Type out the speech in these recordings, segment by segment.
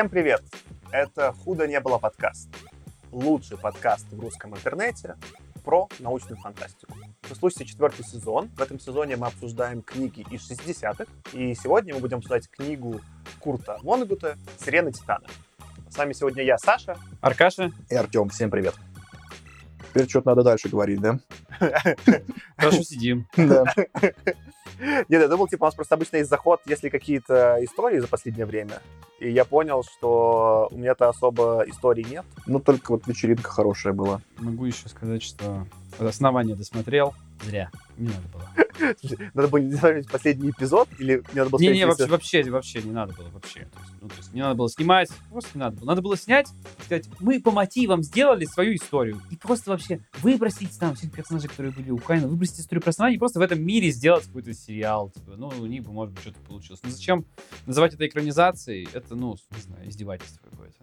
Всем привет! Это «Худо не было» подкаст. Лучший подкаст в русском интернете про научную фантастику. Вы слушаете четвертый сезон. В этом сезоне мы обсуждаем книги из 60-х. И сегодня мы будем обсуждать книгу Курта Вонегута «Сирены Титана». С вами сегодня я, Саша. Аркаша. И Артем. Всем привет. Теперь что-то надо дальше говорить, да? Хорошо сидим. Да. Нет, я думал, типа, у нас просто обычно есть заход, если какие-то истории за последнее время. И я понял, что у меня-то особо историй нет. Ну, только вот вечеринка хорошая была. Могу еще сказать, что основание досмотрел. Зря. Не надо было. Надо было не смотреть последний эпизод, или не надо было Не-не, вообще, вообще, вообще не надо было вообще. Ну, то есть не надо было снимать, просто не надо было. Надо было снять сказать, мы по мотивам сделали свою историю. И просто вообще выбросить там всех персонажей, которые были у Кайна, выбросить историю и просто в этом мире сделать какой-то сериал. Типа, ну, у них бы, может быть, что-то получилось. Но зачем называть это экранизацией? Это, ну, не знаю, издевательство какое-то.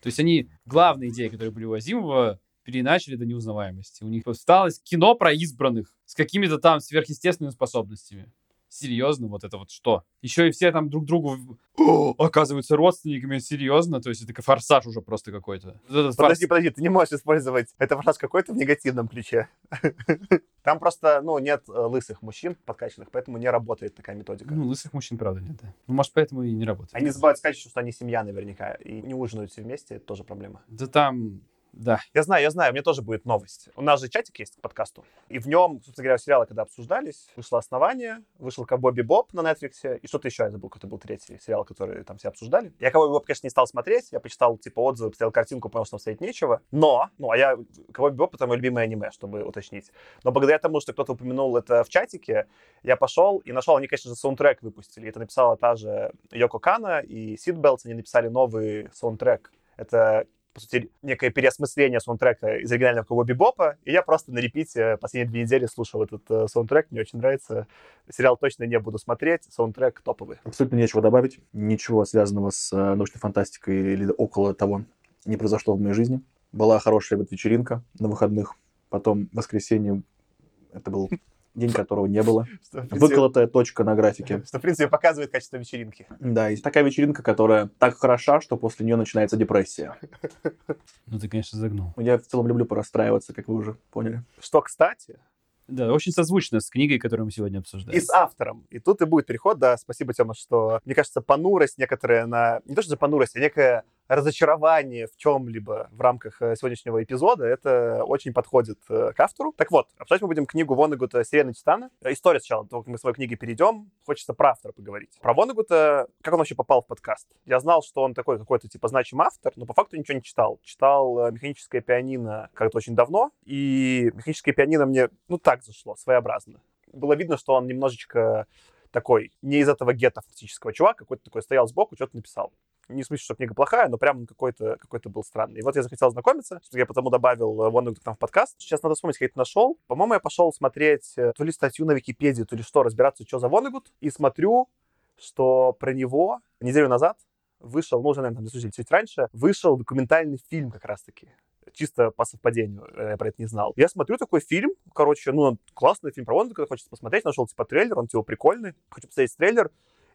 То есть они главные идеи, которые были у Азимова, переначали до неузнаваемости. У них осталось кино про избранных с какими-то там сверхъестественными способностями. Серьезно, вот это вот что? Еще и все там друг другу О, оказываются родственниками, серьезно? То есть это форсаж уже просто какой-то. Подожди, форс- подожди, ты не можешь использовать это фраз какой-то в негативном ключе. Там просто, ну, нет э, лысых мужчин подкачанных, поэтому не работает такая методика. Ну, лысых мужчин, правда, нет, да. Ну, может, поэтому и не работает. Они забывают сказать, что они семья наверняка, и не ужинают все вместе, это тоже проблема. Да там, да. Я знаю, я знаю, у меня тоже будет новость. У нас же чатик есть к подкасту, и в нем, собственно говоря, сериалы, когда обсуждались, вышло «Основание», вышел «Ковбой Бибоп» на Netflix, и что-то еще, я забыл, какой-то был третий сериал, который там все обсуждали. Я «Ковбой Бибоп», конечно, не стал смотреть, я почитал, типа, отзывы, посмотрел картинку, понял, что там смотреть нечего, но, ну, а я «Ковбой Бибоп» — это мое любимое аниме, чтобы уточнить. Но благодаря тому, что кто-то упомянул это в чатике, я пошел и нашел, они, конечно же, саундтрек выпустили. Это написала та же Йоко Кана и Сид Белтс, они написали новый саундтрек. Это по сути, некое переосмысление саундтрека из оригинального Ковбой Бибопа, и я просто на репите последние две недели слушал этот э, саундтрек, мне очень нравится. Сериал точно не буду смотреть, саундтрек топовый. Абсолютно нечего добавить. Ничего связанного с э, научной фантастикой или около того не произошло в моей жизни. Была хорошая вот вечеринка на выходных. Потом воскресенье. Это был день, которого не было. Что, принципе, Выколотая точка на графике. что, в принципе, показывает качество вечеринки. Да, и такая вечеринка, которая так хороша, что после нее начинается депрессия. Ну, ты, конечно, загнул. Я в целом люблю порастраиваться, как вы уже поняли. Что, кстати, Да, очень созвучно с книгой, которую мы сегодня обсуждаем. и с автором. И тут и будет переход, да, спасибо, Тёма, что, мне кажется, понурость некоторая на... Не то, что понурость, а некое разочарование в чем-либо в рамках э, сегодняшнего эпизода, это очень подходит э, к автору. Так вот, обсуждать мы будем книгу Вонегута «Сирена Титана». Э, История сначала, только мы к своей книге перейдем, хочется про автора поговорить. Про Вонегута, как он вообще попал в подкаст? Я знал, что он такой какой-то, типа, значимый автор, но по факту ничего не читал. Читал «Механическое пианино» как-то очень давно, и «Механическое пианино» мне, ну, так зашло, своеобразно. Было видно, что он немножечко такой, не из этого гетто фантастического чувак, какой-то такой стоял сбоку, что-то написал. Не в смысле, что книга плохая, но прям какой-то какой был странный. И вот я захотел знакомиться, я потому добавил э, Вон к нам в подкаст. Сейчас надо вспомнить, как я это нашел. По-моему, я пошел смотреть э, то ли статью на Википедии, то ли что, разбираться, что за Вонегут. И смотрю, что про него неделю назад вышел, ну, уже, наверное, там, чуть раньше, вышел документальный фильм как раз-таки. Чисто по совпадению, э, я про это не знал. Я смотрю такой фильм, короче, ну, классный фильм про Вонда, хочется посмотреть, нашел, типа, трейлер, он, типа, прикольный, хочу посмотреть трейлер,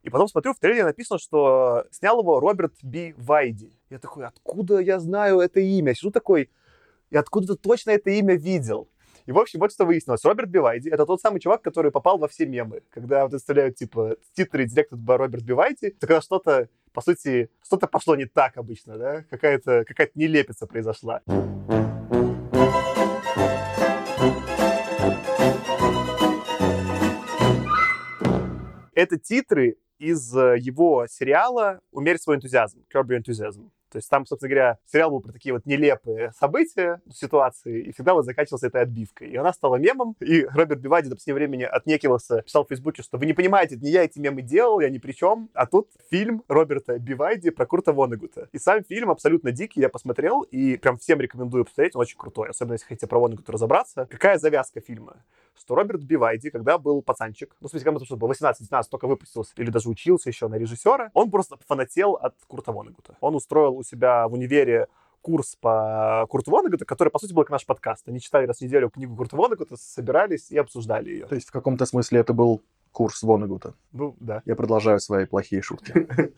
и потом смотрю, в трейлере написано, что снял его Роберт Би Вайди. Я такой, откуда я знаю это имя? Сижу такой, и откуда-то точно это имя видел. И, в общем, вот что выяснилось. Роберт Бивайди — это тот самый чувак, который попал во все мемы. Когда представляют, типа, титры Directed by Роберт Бивайди, то когда что-то, по сути, что-то пошло не так обычно, да? Какая-то какая нелепица произошла. Это титры из э, его сериала «Умерь свой энтузиазм», «Curb Your Enthusiasm». То есть там, собственно говоря, сериал был про такие вот нелепые события, ситуации, и всегда вот заканчивался этой отбивкой. И она стала мемом, и Роберт Бивади до последнего времени отнекивался, писал в Фейсбуке, что вы не понимаете, не я эти мемы делал, я ни при чем. А тут фильм Роберта Бивайди про Курта Вонегута. И сам фильм абсолютно дикий, я посмотрел, и прям всем рекомендую посмотреть, он очень крутой, особенно если хотите про Вонегута разобраться. Какая завязка фильма? Что Роберт Бивайди, когда был пацанчик, ну, в смысле, когда ему был 18-19, только выпустился, или даже учился еще на режиссера, он просто фанател от Курта Вонегута. Он устроил у себя в универе курс по Курту Вонегуту, который, по сути, был как наш подкаст. Они читали раз в неделю книгу Курта Вонегута, собирались и обсуждали ее. То есть в каком-то смысле это был курс Вонегута. Ну, да. Я продолжаю свои плохие шутки.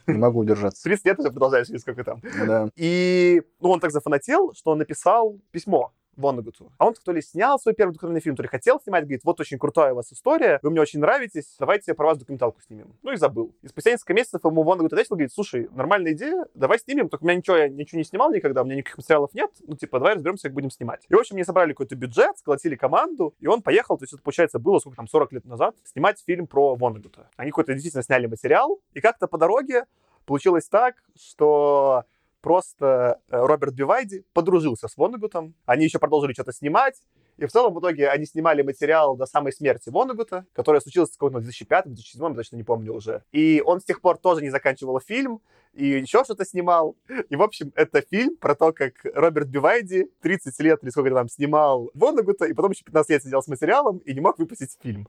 Не могу удержаться. 30 лет уже продолжаешь, сколько там. Да. И ну, он так зафанател, что он написал письмо Воннегуту. А он то ли снял свой первый документальный фильм, то ли хотел снимать, говорит, вот очень крутая у вас история, вы мне очень нравитесь, давайте про вас документалку снимем. Ну и забыл. И спустя несколько месяцев ему Воннегут ответил, говорит, слушай, нормальная идея, давай снимем, только у меня ничего, я ничего не снимал никогда, у меня никаких материалов нет, ну типа, давай разберемся, как будем снимать. И, в общем, мне собрали какой-то бюджет, сколотили команду, и он поехал, то есть это, получается, было сколько там, 40 лет назад, снимать фильм про Воннегута. Они какой-то действительно сняли материал, и как-то по дороге получилось так, что просто э, Роберт Бивайди подружился с Воннегутом. Они еще продолжили что-то снимать. И в целом, в итоге, они снимали материал до самой смерти Воннегута, которая случилась в 2005-2007, я точно не помню уже. И он с тех пор тоже не заканчивал фильм, и еще что-то снимал. И, в общем, это фильм про то, как Роберт Бивайди 30 лет или сколько там снимал Воннегута, и потом еще 15 лет сидел с материалом и не мог выпустить фильм.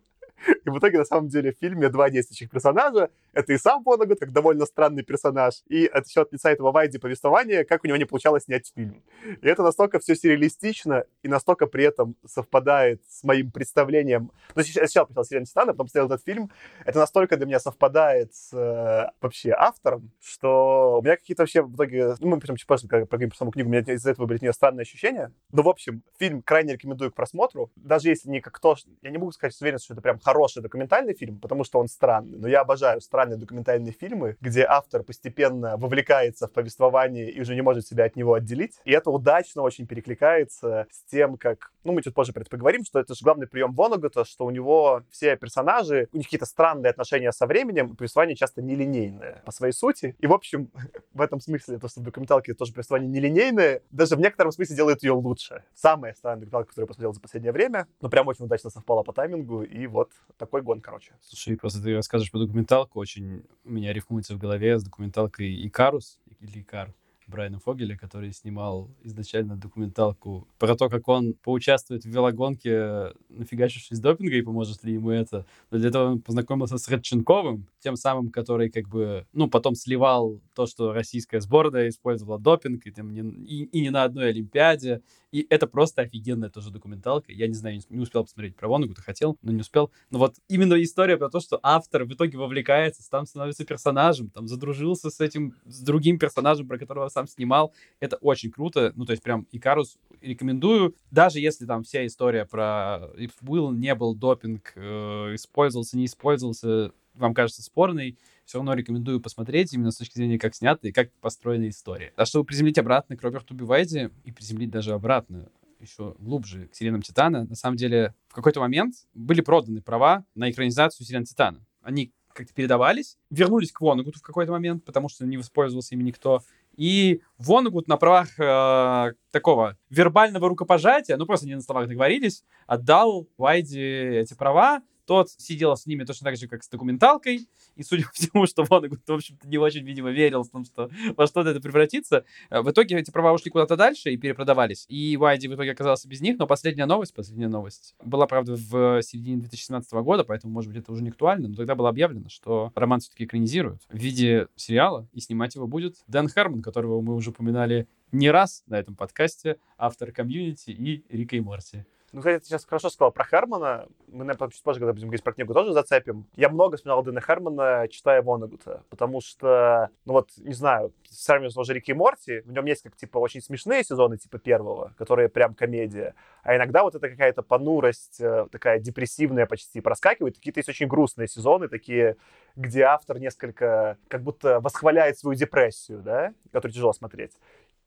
И в итоге, на самом деле, в фильме два действующих персонажа. Это и сам Вонагут, как довольно странный персонаж, и это еще от лица этого Вайди повествования, как у него не получалось снять фильм. И это настолько все сюрреалистично и настолько при этом совпадает с моим представлением. Ну, я сначала посмотрел «Сирена Титана», потом посмотрел этот фильм. Это настолько для меня совпадает с э, вообще автором, что у меня какие-то вообще в итоге... Ну, мы прям чуть позже поговорим про саму книгу, у меня из-за этого были от нее странные ощущения. Но, в общем, фильм крайне рекомендую к просмотру. Даже если не как то... Я не могу сказать с уверенностью, что это прям хороший документальный фильм, потому что он странный. Но я обожаю странные документальные фильмы, где автор постепенно вовлекается в повествование и уже не может себя от него отделить. И это удачно очень перекликается с тем, как... Ну, мы чуть позже про это поговорим, что это же главный прием Вонагута, что у него все персонажи, у них какие-то странные отношения со временем, повествование часто нелинейное по своей сути. И, в общем, в этом смысле то, что в документалке тоже повествование нелинейное, даже в некотором смысле делает ее лучше. Самая странная документалка, которую я посмотрел за последнее время, но прям очень удачно совпала по таймингу, и вот такой гон, короче. Слушай, просто ты рассказываешь про документалку, очень у меня рифмуется в голове с документалкой «Икарус» или «Икар», Брайана Фогеля, который снимал изначально документалку про то, как он поучаствует в велогонке, нафигачившись допинга, и поможет ли ему это. Но для этого он познакомился с Родченковым, тем самым, который как бы, ну, потом сливал то, что российская сборная использовала допинг, и, там, не, и, и не на одной Олимпиаде. И это просто офигенная тоже документалка. Я не знаю, не, не успел посмотреть про Вонагу-то хотел, но не успел. Но вот именно история про то, что автор в итоге вовлекается, там становится персонажем, там задружился с этим, с другим персонажем, про которого сам снимал. Это очень круто. Ну, то есть прям Икарус рекомендую. Даже если там вся история про был, не был допинг, э, использовался, не использовался, вам кажется спорной, все равно рекомендую посмотреть именно с точки зрения, как снята и как построена история. А чтобы приземлить обратно к Роберту Бивайди и приземлить даже обратно еще глубже к Сиренам Титана, на самом деле в какой-то момент были проданы права на экранизацию Сирен Титана. Они как-то передавались, вернулись к Вонагуту в какой-то момент, потому что не воспользовался ими никто. И Вонагут на правах э, такого вербального рукопожатия, ну просто не на словах договорились, отдал Вайди эти права, тот сидел с ними точно так же, как с документалкой, и судя по всему, что Вонагут, в общем-то, не очень, видимо, верил в том, что во что-то это превратится, э, в итоге эти права ушли куда-то дальше и перепродавались. И Вайди в итоге оказался без них, но последняя новость, последняя новость, была, правда, в середине 2017 года, поэтому, может быть, это уже не актуально, но тогда было объявлено, что роман все-таки экранизируют в виде сериала, и снимать его будет Дэн Херман, которого мы уже упоминали не раз на этом подкасте, автор комьюнити и Рика и Морти. Ну, кстати, ты сейчас хорошо сказал про Хермана. Мы, наверное, чуть позже, когда будем говорить про книгу, тоже зацепим. Я много вспоминал Дэна Хермана, читая Вонагута, потому что, ну вот, не знаю, сравнивая с уже Рики и Морти, в нем есть как, типа, очень смешные сезоны, типа, первого, которые прям комедия, а иногда вот это какая-то понурость, э, такая депрессивная почти проскакивает. Какие-то есть очень грустные сезоны, такие, где автор несколько, как будто восхваляет свою депрессию, да, которую тяжело смотреть.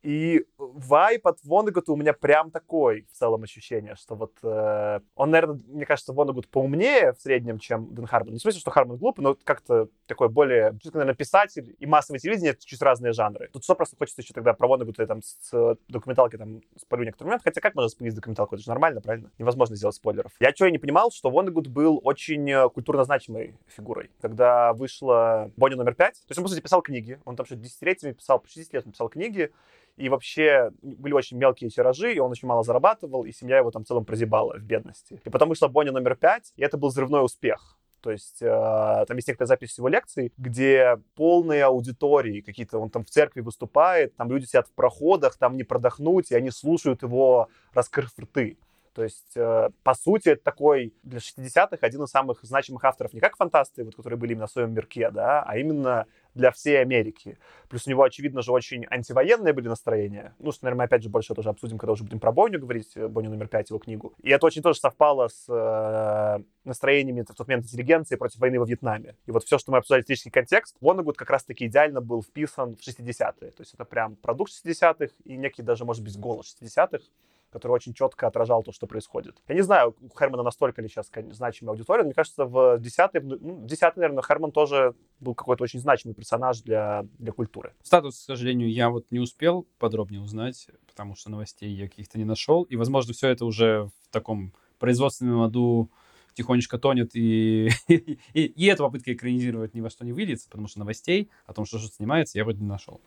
И вайп от Вонагута у меня прям такой в целом ощущение, что вот э, он, наверное, мне кажется, Вонагут поумнее в среднем, чем Дэн Хармон. Не в смысле, что Хармон глупый, но как-то такой более, наверное, писатель и массовое телевидение — это чуть разные жанры. Тут что просто хочется еще тогда про Вонагута там с документалки там спалю некоторые моменты. Хотя как можно спалить документалку? Это же нормально, правильно? Невозможно сделать спойлеров. Я что, я не понимал, что Вонагут был очень э, культурно значимой фигурой. Когда вышла Бонни номер пять, то есть он, по сути, писал книги. Он там что-то десятилетиями писал, по 60 лет он писал книги и вообще были очень мелкие тиражи, и он очень мало зарабатывал, и семья его там в целом прозябала в бедности. И потом вышла Бонни номер пять, и это был взрывной успех. То есть э, там есть некоторая запись его лекций, где полные аудитории, какие-то он там в церкви выступает, там люди сидят в проходах, там не продохнуть, и они слушают его, раскрыв рты. То есть, э, по сути, это такой для 60-х один из самых значимых авторов не как фантасты, вот, которые были именно в своем мирке, да, а именно для всей Америки. Плюс у него, очевидно же, очень антивоенные были настроения. Ну, что, наверное, мы опять же больше тоже обсудим, когда уже будем про Боню говорить, э, Боню номер пять, его книгу. И это очень тоже совпало с э, настроениями в тот момент интеллигенции против войны во Вьетнаме. И вот все, что мы обсуждали, исторический контекст, Воннегуд как раз-таки идеально был вписан в 60-е. То есть это прям продукт 60-х и некий даже, может быть, голос 60-х, который очень четко отражал то, что происходит. Я не знаю, у Хермана настолько ли сейчас значимая аудитория, но мне кажется, в 10-й, ну, 10 наверное, Херман тоже был какой-то очень значимый персонаж для, для культуры. Статус, к сожалению, я вот не успел подробнее узнать, потому что новостей я каких-то не нашел, и, возможно, все это уже в таком производственном аду тихонечко тонет, и, и, и эта попытка экранизировать ни во что не выльется, потому что новостей о том, что что-то снимается, я вроде не нашел.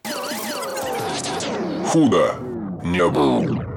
Худо не было.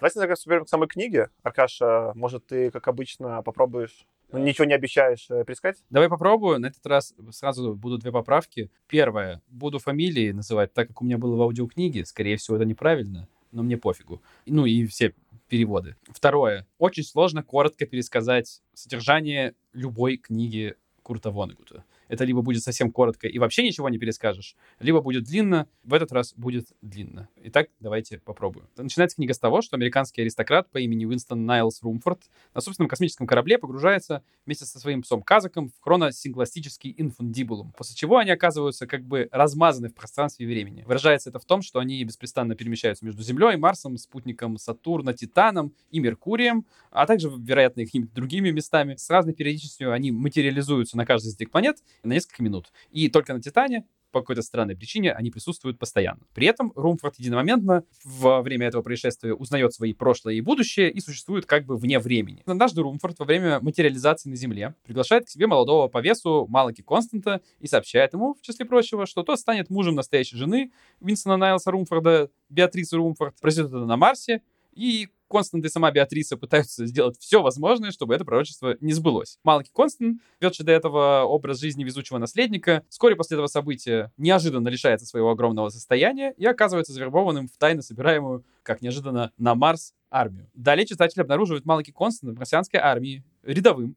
Давайте тогда соберем к самой книге. Аркаша, может, ты, как обычно, попробуешь ну, ничего не обещаешь э, перескать? Давай попробую. На этот раз сразу будут две поправки. Первое. Буду фамилии называть, так как у меня было в аудиокниге. Скорее всего, это неправильно, но мне пофигу. Ну и все переводы. Второе. Очень сложно коротко пересказать содержание любой книги Курта Вонегута это либо будет совсем коротко и вообще ничего не перескажешь, либо будет длинно, в этот раз будет длинно. Итак, давайте попробуем. Начинается книга с того, что американский аристократ по имени Уинстон Найлс Румфорд на собственном космическом корабле погружается вместе со своим псом Казаком в хроносинкластический инфундибулум, после чего они оказываются как бы размазаны в пространстве и времени. Выражается это в том, что они беспрестанно перемещаются между Землей, Марсом, спутником Сатурна, Титаном и Меркурием, а также, вероятно, какими-то другими местами. С разной периодичностью они материализуются на каждой из этих планет на несколько минут. И только на Титане по какой-то странной причине они присутствуют постоянно. При этом Румфорд единомоментно во время этого происшествия узнает свои прошлое и будущее и существует как бы вне времени. Однажды Румфорд во время материализации на Земле приглашает к себе молодого по весу Малаки Константа и сообщает ему, в числе прочего, что тот станет мужем настоящей жены Винсона Найлса Румфорда, Беатрисы Румфорд, это на Марсе, и Констант и сама Беатриса пытаются сделать все возможное, чтобы это пророчество не сбылось. Малки Констант, ведший до этого образ жизни везучего наследника, вскоре после этого события неожиданно лишается своего огромного состояния и оказывается завербованным в тайно собираемую, как неожиданно, на Марс армию. Далее читатель обнаруживает Малки Константа в марсианской армии рядовым,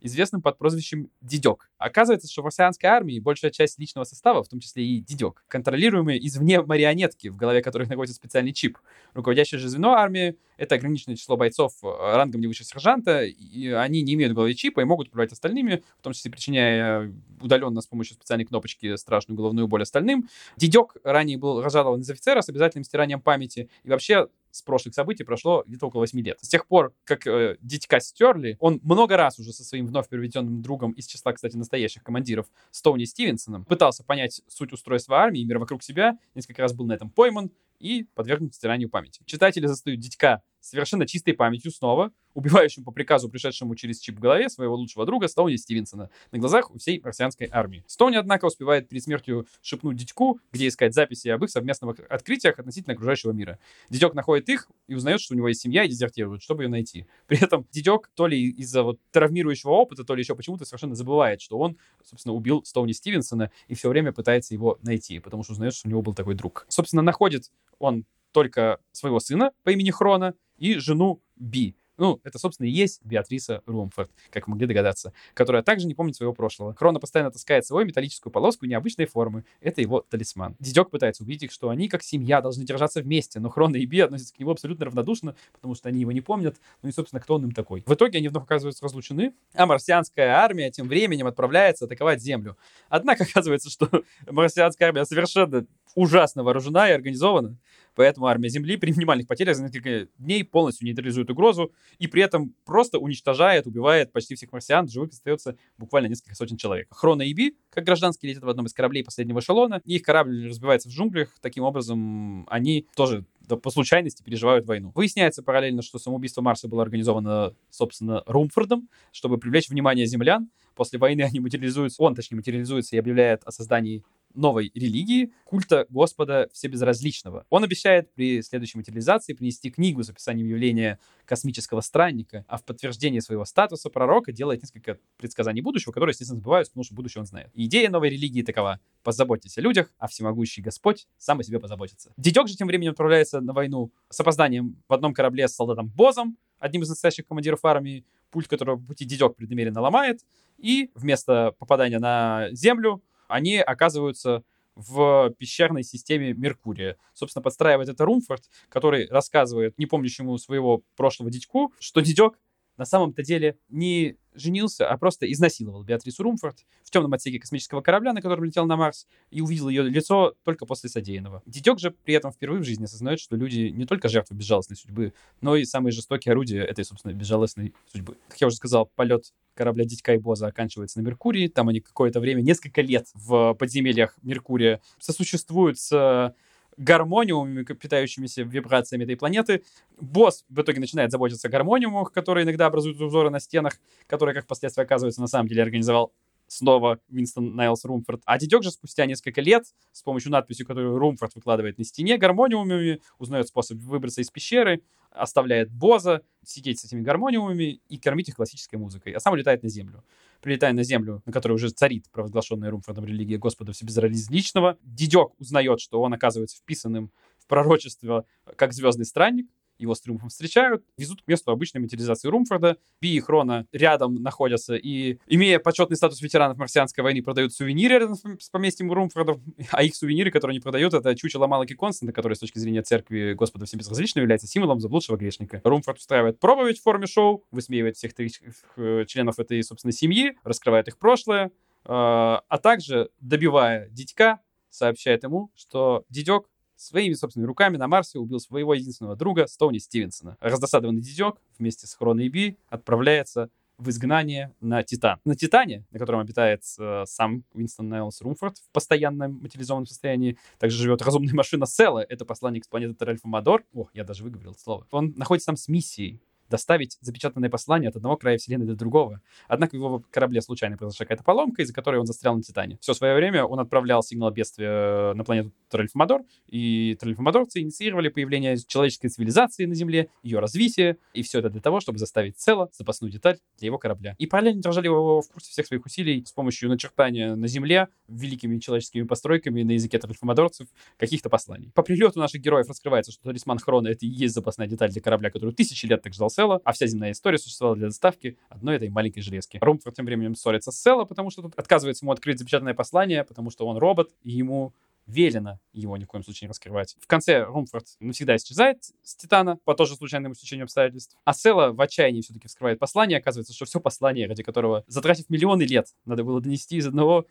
известным под прозвищем Дидек. Оказывается, что в марсианской армии большая часть личного состава, в том числе и Дидек, контролируемые извне марионетки, в голове которых находится специальный чип. Руководящее же звено армии — это ограниченное число бойцов э, рангом не выше сержанта, и они не имеют в голове чипа и могут управлять остальными, в том числе причиняя удаленно с помощью специальной кнопочки страшную головную боль остальным. Дидек ранее был разжалован из офицера с обязательным стиранием памяти, и вообще с прошлых событий прошло где-то около 8 лет. С тех пор, как э, дитька стерли, он много раз уже со своим вновь приведенным другом из числа, кстати, настоящих командиров Стоуни Стивенсоном пытался понять суть устройства армии и мира вокруг себя, несколько раз был на этом пойман и подвергнут стиранию памяти. Читатели застают дитька совершенно чистой памятью снова, убивающим по приказу, пришедшему через чип в голове своего лучшего друга Стоуни Стивенсона на глазах у всей марсианской армии. Стоуни, однако, успевает перед смертью шепнуть дитьку, где искать записи об их совместных открытиях относительно окружающего мира. Дитек находит их и узнает, что у него есть семья и дезертирует, чтобы ее найти. При этом дитек то ли из-за вот травмирующего опыта, то ли еще почему-то совершенно забывает, что он, собственно, убил Стоуни Стивенсона и все время пытается его найти, потому что узнает, что у него был такой друг. Собственно, находит он только своего сына по имени Хрона и жену Би. Ну, это, собственно, и есть Беатриса Румфорд, как могли догадаться, которая также не помнит своего прошлого. Хрона постоянно таскает свою металлическую полоску необычной формы. Это его талисман. Дидек пытается убедить их, что они, как семья, должны держаться вместе, но Хрона и Би относятся к нему абсолютно равнодушно, потому что они его не помнят. Ну и, собственно, кто он им такой. В итоге они вновь оказываются разлучены, а марсианская армия тем временем отправляется атаковать Землю. Однако оказывается, что марсианская армия совершенно ужасно вооружена и организована. Поэтому армия Земли при минимальных потерях за несколько дней полностью нейтрализует угрозу и при этом просто уничтожает, убивает почти всех марсиан. Живых остается буквально несколько сотен человек. Хрона и Би, как гражданские, летят в одном из кораблей последнего эшелона. И их корабль разбивается в джунглях. Таким образом, они тоже по случайности переживают войну. Выясняется параллельно, что самоубийство Марса было организовано, собственно, Румфордом, чтобы привлечь внимание землян. После войны они материализуются, он, точнее, материализуется и объявляет о создании новой религии, культа Господа Всебезразличного. Он обещает при следующей материализации принести книгу с описанием явления космического странника, а в подтверждение своего статуса пророка делает несколько предсказаний будущего, которые, естественно, сбываются, потому что будущее он знает. Идея новой религии такова. Позаботьтесь о людях, а всемогущий Господь сам о себе позаботится. Дедек же тем временем отправляется на войну с опозданием в одном корабле с солдатом Бозом, одним из настоящих командиров армии, путь которого по пути дедек преднамеренно ломает, и вместо попадания на Землю они оказываются в пещерной системе Меркурия. Собственно, подстраивает это Румфорд, который рассказывает не помнящему своего прошлого дядьку, что дядек на самом-то деле не женился, а просто изнасиловал Беатрису Румфорд в темном отсеке космического корабля, на котором летел на Марс, и увидел ее лицо только после содеянного. Дитек же при этом впервые в жизни осознает, что люди не только жертвы безжалостной судьбы, но и самые жестокие орудия этой, собственно, безжалостной судьбы. Как я уже сказал, полет корабля Дитька и Боза оканчивается на Меркурии. Там они какое-то время, несколько лет в подземельях Меркурия сосуществуют с гармониумами, питающимися вибрациями этой планеты. Босс в итоге начинает заботиться о гармониумах, которые иногда образуют узоры на стенах, которые, как впоследствии оказывается, на самом деле организовал снова Уинстон Найлс Румфорд. А Дедек же спустя несколько лет с помощью надписи, которую Румфорд выкладывает на стене гармониумами, узнает способ выбраться из пещеры, оставляет Боза сидеть с этими гармониумами и кормить их классической музыкой, а сам улетает на Землю. Прилетая на Землю, на которой уже царит провозглашенная Румфордом религия Господа Всебезразличного, Дедек узнает, что он оказывается вписанным в пророчество как звездный странник, его с Триумфом встречают, везут к месту обычной материализации Румфорда. Би и Хрона рядом находятся и, имея почетный статус ветеранов марсианской войны, продают сувениры рядом с поместьем Румфордов, а их сувениры, которые они продают, это чучело Малаки Константа, который с точки зрения церкви Господа всем безразличного является символом заблудшего грешника. Румфорд устраивает проповедь в форме шоу, высмеивает всех трех э, членов этой, собственно, семьи, раскрывает их прошлое, э, а также добивая дитька, сообщает ему, что дедек своими собственными руками на Марсе убил своего единственного друга Стоуни Стивенсона. Раздосадованный дедек вместе с Хроной Би отправляется в изгнание на Титан. На Титане, на котором обитает э, сам Уинстон Найлс Румфорд в постоянном материализованном состоянии, также живет разумная машина Села, это посланник с планеты Теральфа Мадор. О, я даже выговорил это слово. Он находится там с миссией доставить запечатанное послание от одного края Вселенной до другого. Однако в его корабле случайно произошла какая-то поломка, из-за которой он застрял на Титане. Все свое время он отправлял сигнал бедствия на планету Тральфомадор, и Тральфомадорцы инициировали появление человеческой цивилизации на Земле, ее развитие, и все это для того, чтобы заставить Цела запасную деталь для его корабля. И параллельно держали его в курсе всех своих усилий с помощью начертания на Земле великими человеческими постройками на языке Тральфомадорцев каких-то посланий. По прилету наших героев раскрывается, что талисман Хрона — это и есть запасная деталь для корабля, которую тысячи лет так ждал Села, а вся земная история существовала для доставки одной этой маленькой железки. Румфорд тем временем ссорится с Села, потому что тут отказывается ему открыть запечатанное послание, потому что он робот, и ему велено его ни в коем случае не раскрывать. В конце Румфорд навсегда исчезает с Титана по тоже случайному стечению обстоятельств. А Села в отчаянии все-таки вскрывает послание. Оказывается, что все послание, ради которого, затратив миллионы лет, надо было донести из одного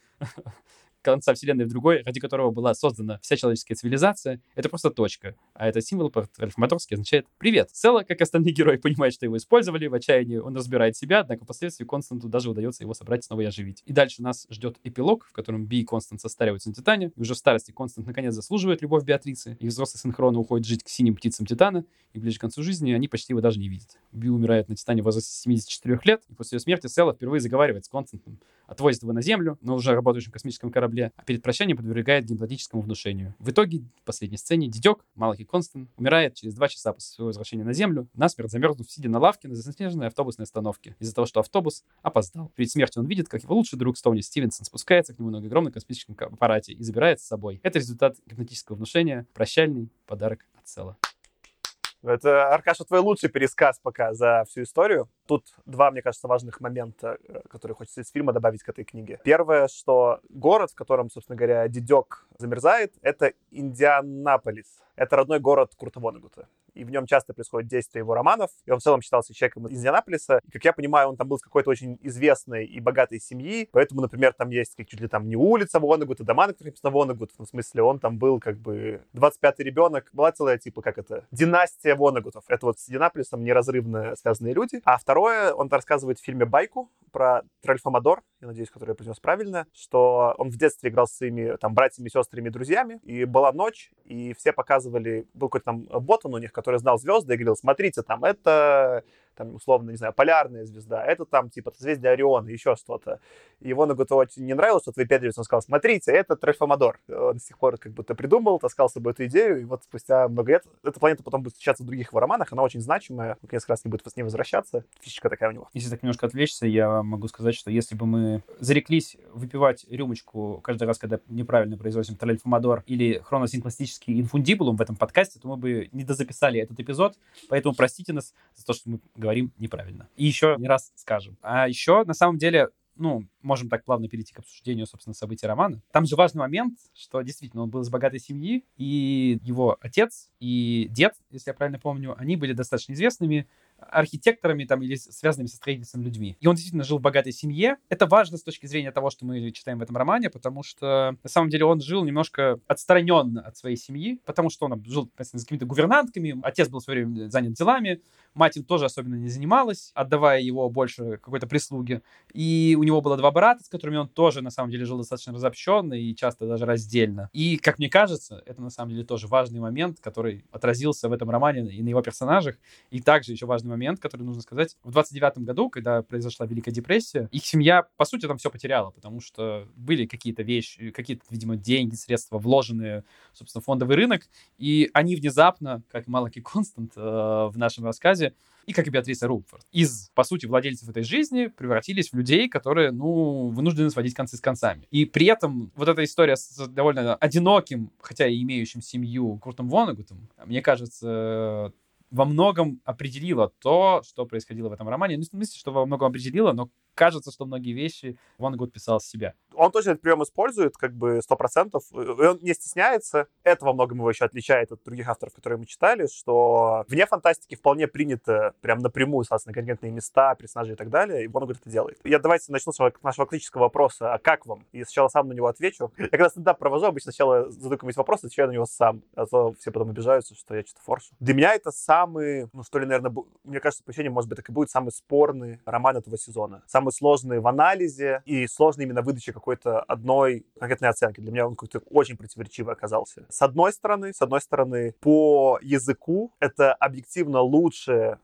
конца вселенной в другой, ради которого была создана вся человеческая цивилизация, это просто точка. А это символ по-альфа-моторски означает «Привет». Цело, как остальные герои, понимает, что его использовали, в отчаянии он разбирает себя, однако впоследствии Константу даже удается его собрать снова и оживить. И дальше нас ждет эпилог, в котором Би и Констант состариваются на Титане, и уже в старости Констант наконец заслуживает любовь Беатрицы, и взрослый синхронно уходит жить к синим птицам Титана, и ближе к концу жизни они почти его даже не видят. Би умирает на Титане в возрасте 74 лет, и после ее смерти Села впервые заговаривает с Константом, отвозит его на Землю, но уже работающем космическом корабле, а перед прощанием подвергает гипнотическому внушению. В итоге, в последней сцене, Дидек, Малахи Констант, умирает через два часа после своего возвращения на Землю, насмерть замерзнув, сидя на лавке на заснеженной автобусной остановке, из-за того, что автобус опоздал. Перед смертью он видит, как его лучший друг Стоуни Стивенсон спускается к нему на огромном космическом аппарате и забирает с собой. Это результат гипнотического внушения, прощальный подарок от Села. Это, Аркаша, твой лучший пересказ пока за всю историю. Тут два, мне кажется, важных момента, э, которые хочется из фильма добавить к этой книге. Первое, что город, в котором, собственно говоря, Дидек замерзает, это Индианаполис. Это родной город Курта Вонегута и в нем часто происходит действие его романов, и он в целом считался человеком из Индианаполиса. И, как я понимаю, он там был с какой-то очень известной и богатой семьи, поэтому, например, там есть как чуть ли там не улица Вонегута, дома, на которых написано Вонегут, в смысле, он там был как бы 25-й ребенок, была целая, типа, как это, династия Вонегутов. Это вот с Индианаполисом неразрывно связанные люди. А второе, он рассказывает в фильме «Байку» про Тральфамадор, я надеюсь, который я произнес правильно, что он в детстве играл с своими там братьями, сестрами, друзьями, и была ночь, и все показывали, был какой-то там ботан у них, который знал звезды и говорил, смотрите, там это там, условно, не знаю, полярная звезда, это там, типа, созвездие Ориона, еще что-то. И Вонегуту очень не нравилось, что выпендривается, он сказал, смотрите, это Тральфомадор. Он с тех пор как будто придумал, таскал с собой эту идею, и вот спустя много лет эта планета потом будет встречаться в других его романах, она очень значимая, он несколько раз не будет с ней возвращаться, фишечка такая у него. Если так немножко отвлечься, я могу сказать, что если бы мы зареклись выпивать рюмочку каждый раз, когда неправильно произносим Тральфомадор или хроносинкластический инфундибулум в этом подкасте, то мы бы не дозаписали этот эпизод, поэтому простите нас за то, что мы говорим неправильно. И еще не раз скажем. А еще, на самом деле, ну, можем так плавно перейти к обсуждению, собственно, событий романа. Там же важный момент, что действительно он был из богатой семьи, и его отец и дед, если я правильно помню, они были достаточно известными архитекторами там или связанными со строительством людьми. И он действительно жил в богатой семье. Это важно с точки зрения того, что мы читаем в этом романе, потому что на самом деле он жил немножко отстраненно от своей семьи, потому что он жил с какими-то гувернантками, отец был все время занят делами, мать им тоже особенно не занималась, отдавая его больше какой-то прислуге. И у него было два брата, с которыми он тоже на самом деле жил достаточно разобщенно и часто даже раздельно. И, как мне кажется, это на самом деле тоже важный момент, который отразился в этом романе и на его персонажах. И также еще важный момент, который нужно сказать. В 29 году, когда произошла Великая депрессия, их семья, по сути, там все потеряла, потому что были какие-то вещи, какие-то, видимо, деньги, средства, вложенные, собственно, в фондовый рынок, и они внезапно, как Малаки Констант э, в нашем рассказе, и как и Беатриса Рупфорд, из, по сути, владельцев этой жизни превратились в людей, которые, ну, вынуждены сводить концы с концами. И при этом вот эта история с довольно одиноким, хотя и имеющим семью Куртом Вонегутом, мне кажется, во многом определила то, что происходило в этом романе. Ну, в смысле, что во многом определила, но кажется, что многие вещи Ван Гог писал с себя. Он тоже этот прием использует, как бы, сто процентов. Он не стесняется. Это во многом его еще отличает от других авторов, которые мы читали, что вне фантастики вполне принято прям напрямую ссылаться на конкретные места, персонажей и так далее, и Гог это делает. Я давайте начну с нашего классического вопроса, а как вам? И сначала сам на него отвечу. Я когда стендап провожу, обычно сначала задаю какой-нибудь вопрос, отвечаю на него сам, а то все потом обижаются, что я что-то форшу. Для меня это самый, ну что ли, наверное, мне кажется, по ощущениям, может быть, так и будет самый спорный роман этого сезона. Самый сложный в анализе и сложный именно выдаче какой-то одной конкретной оценки. Для меня он какой-то очень противоречивый оказался. С одной стороны, с одной стороны, по языку это объективно лучше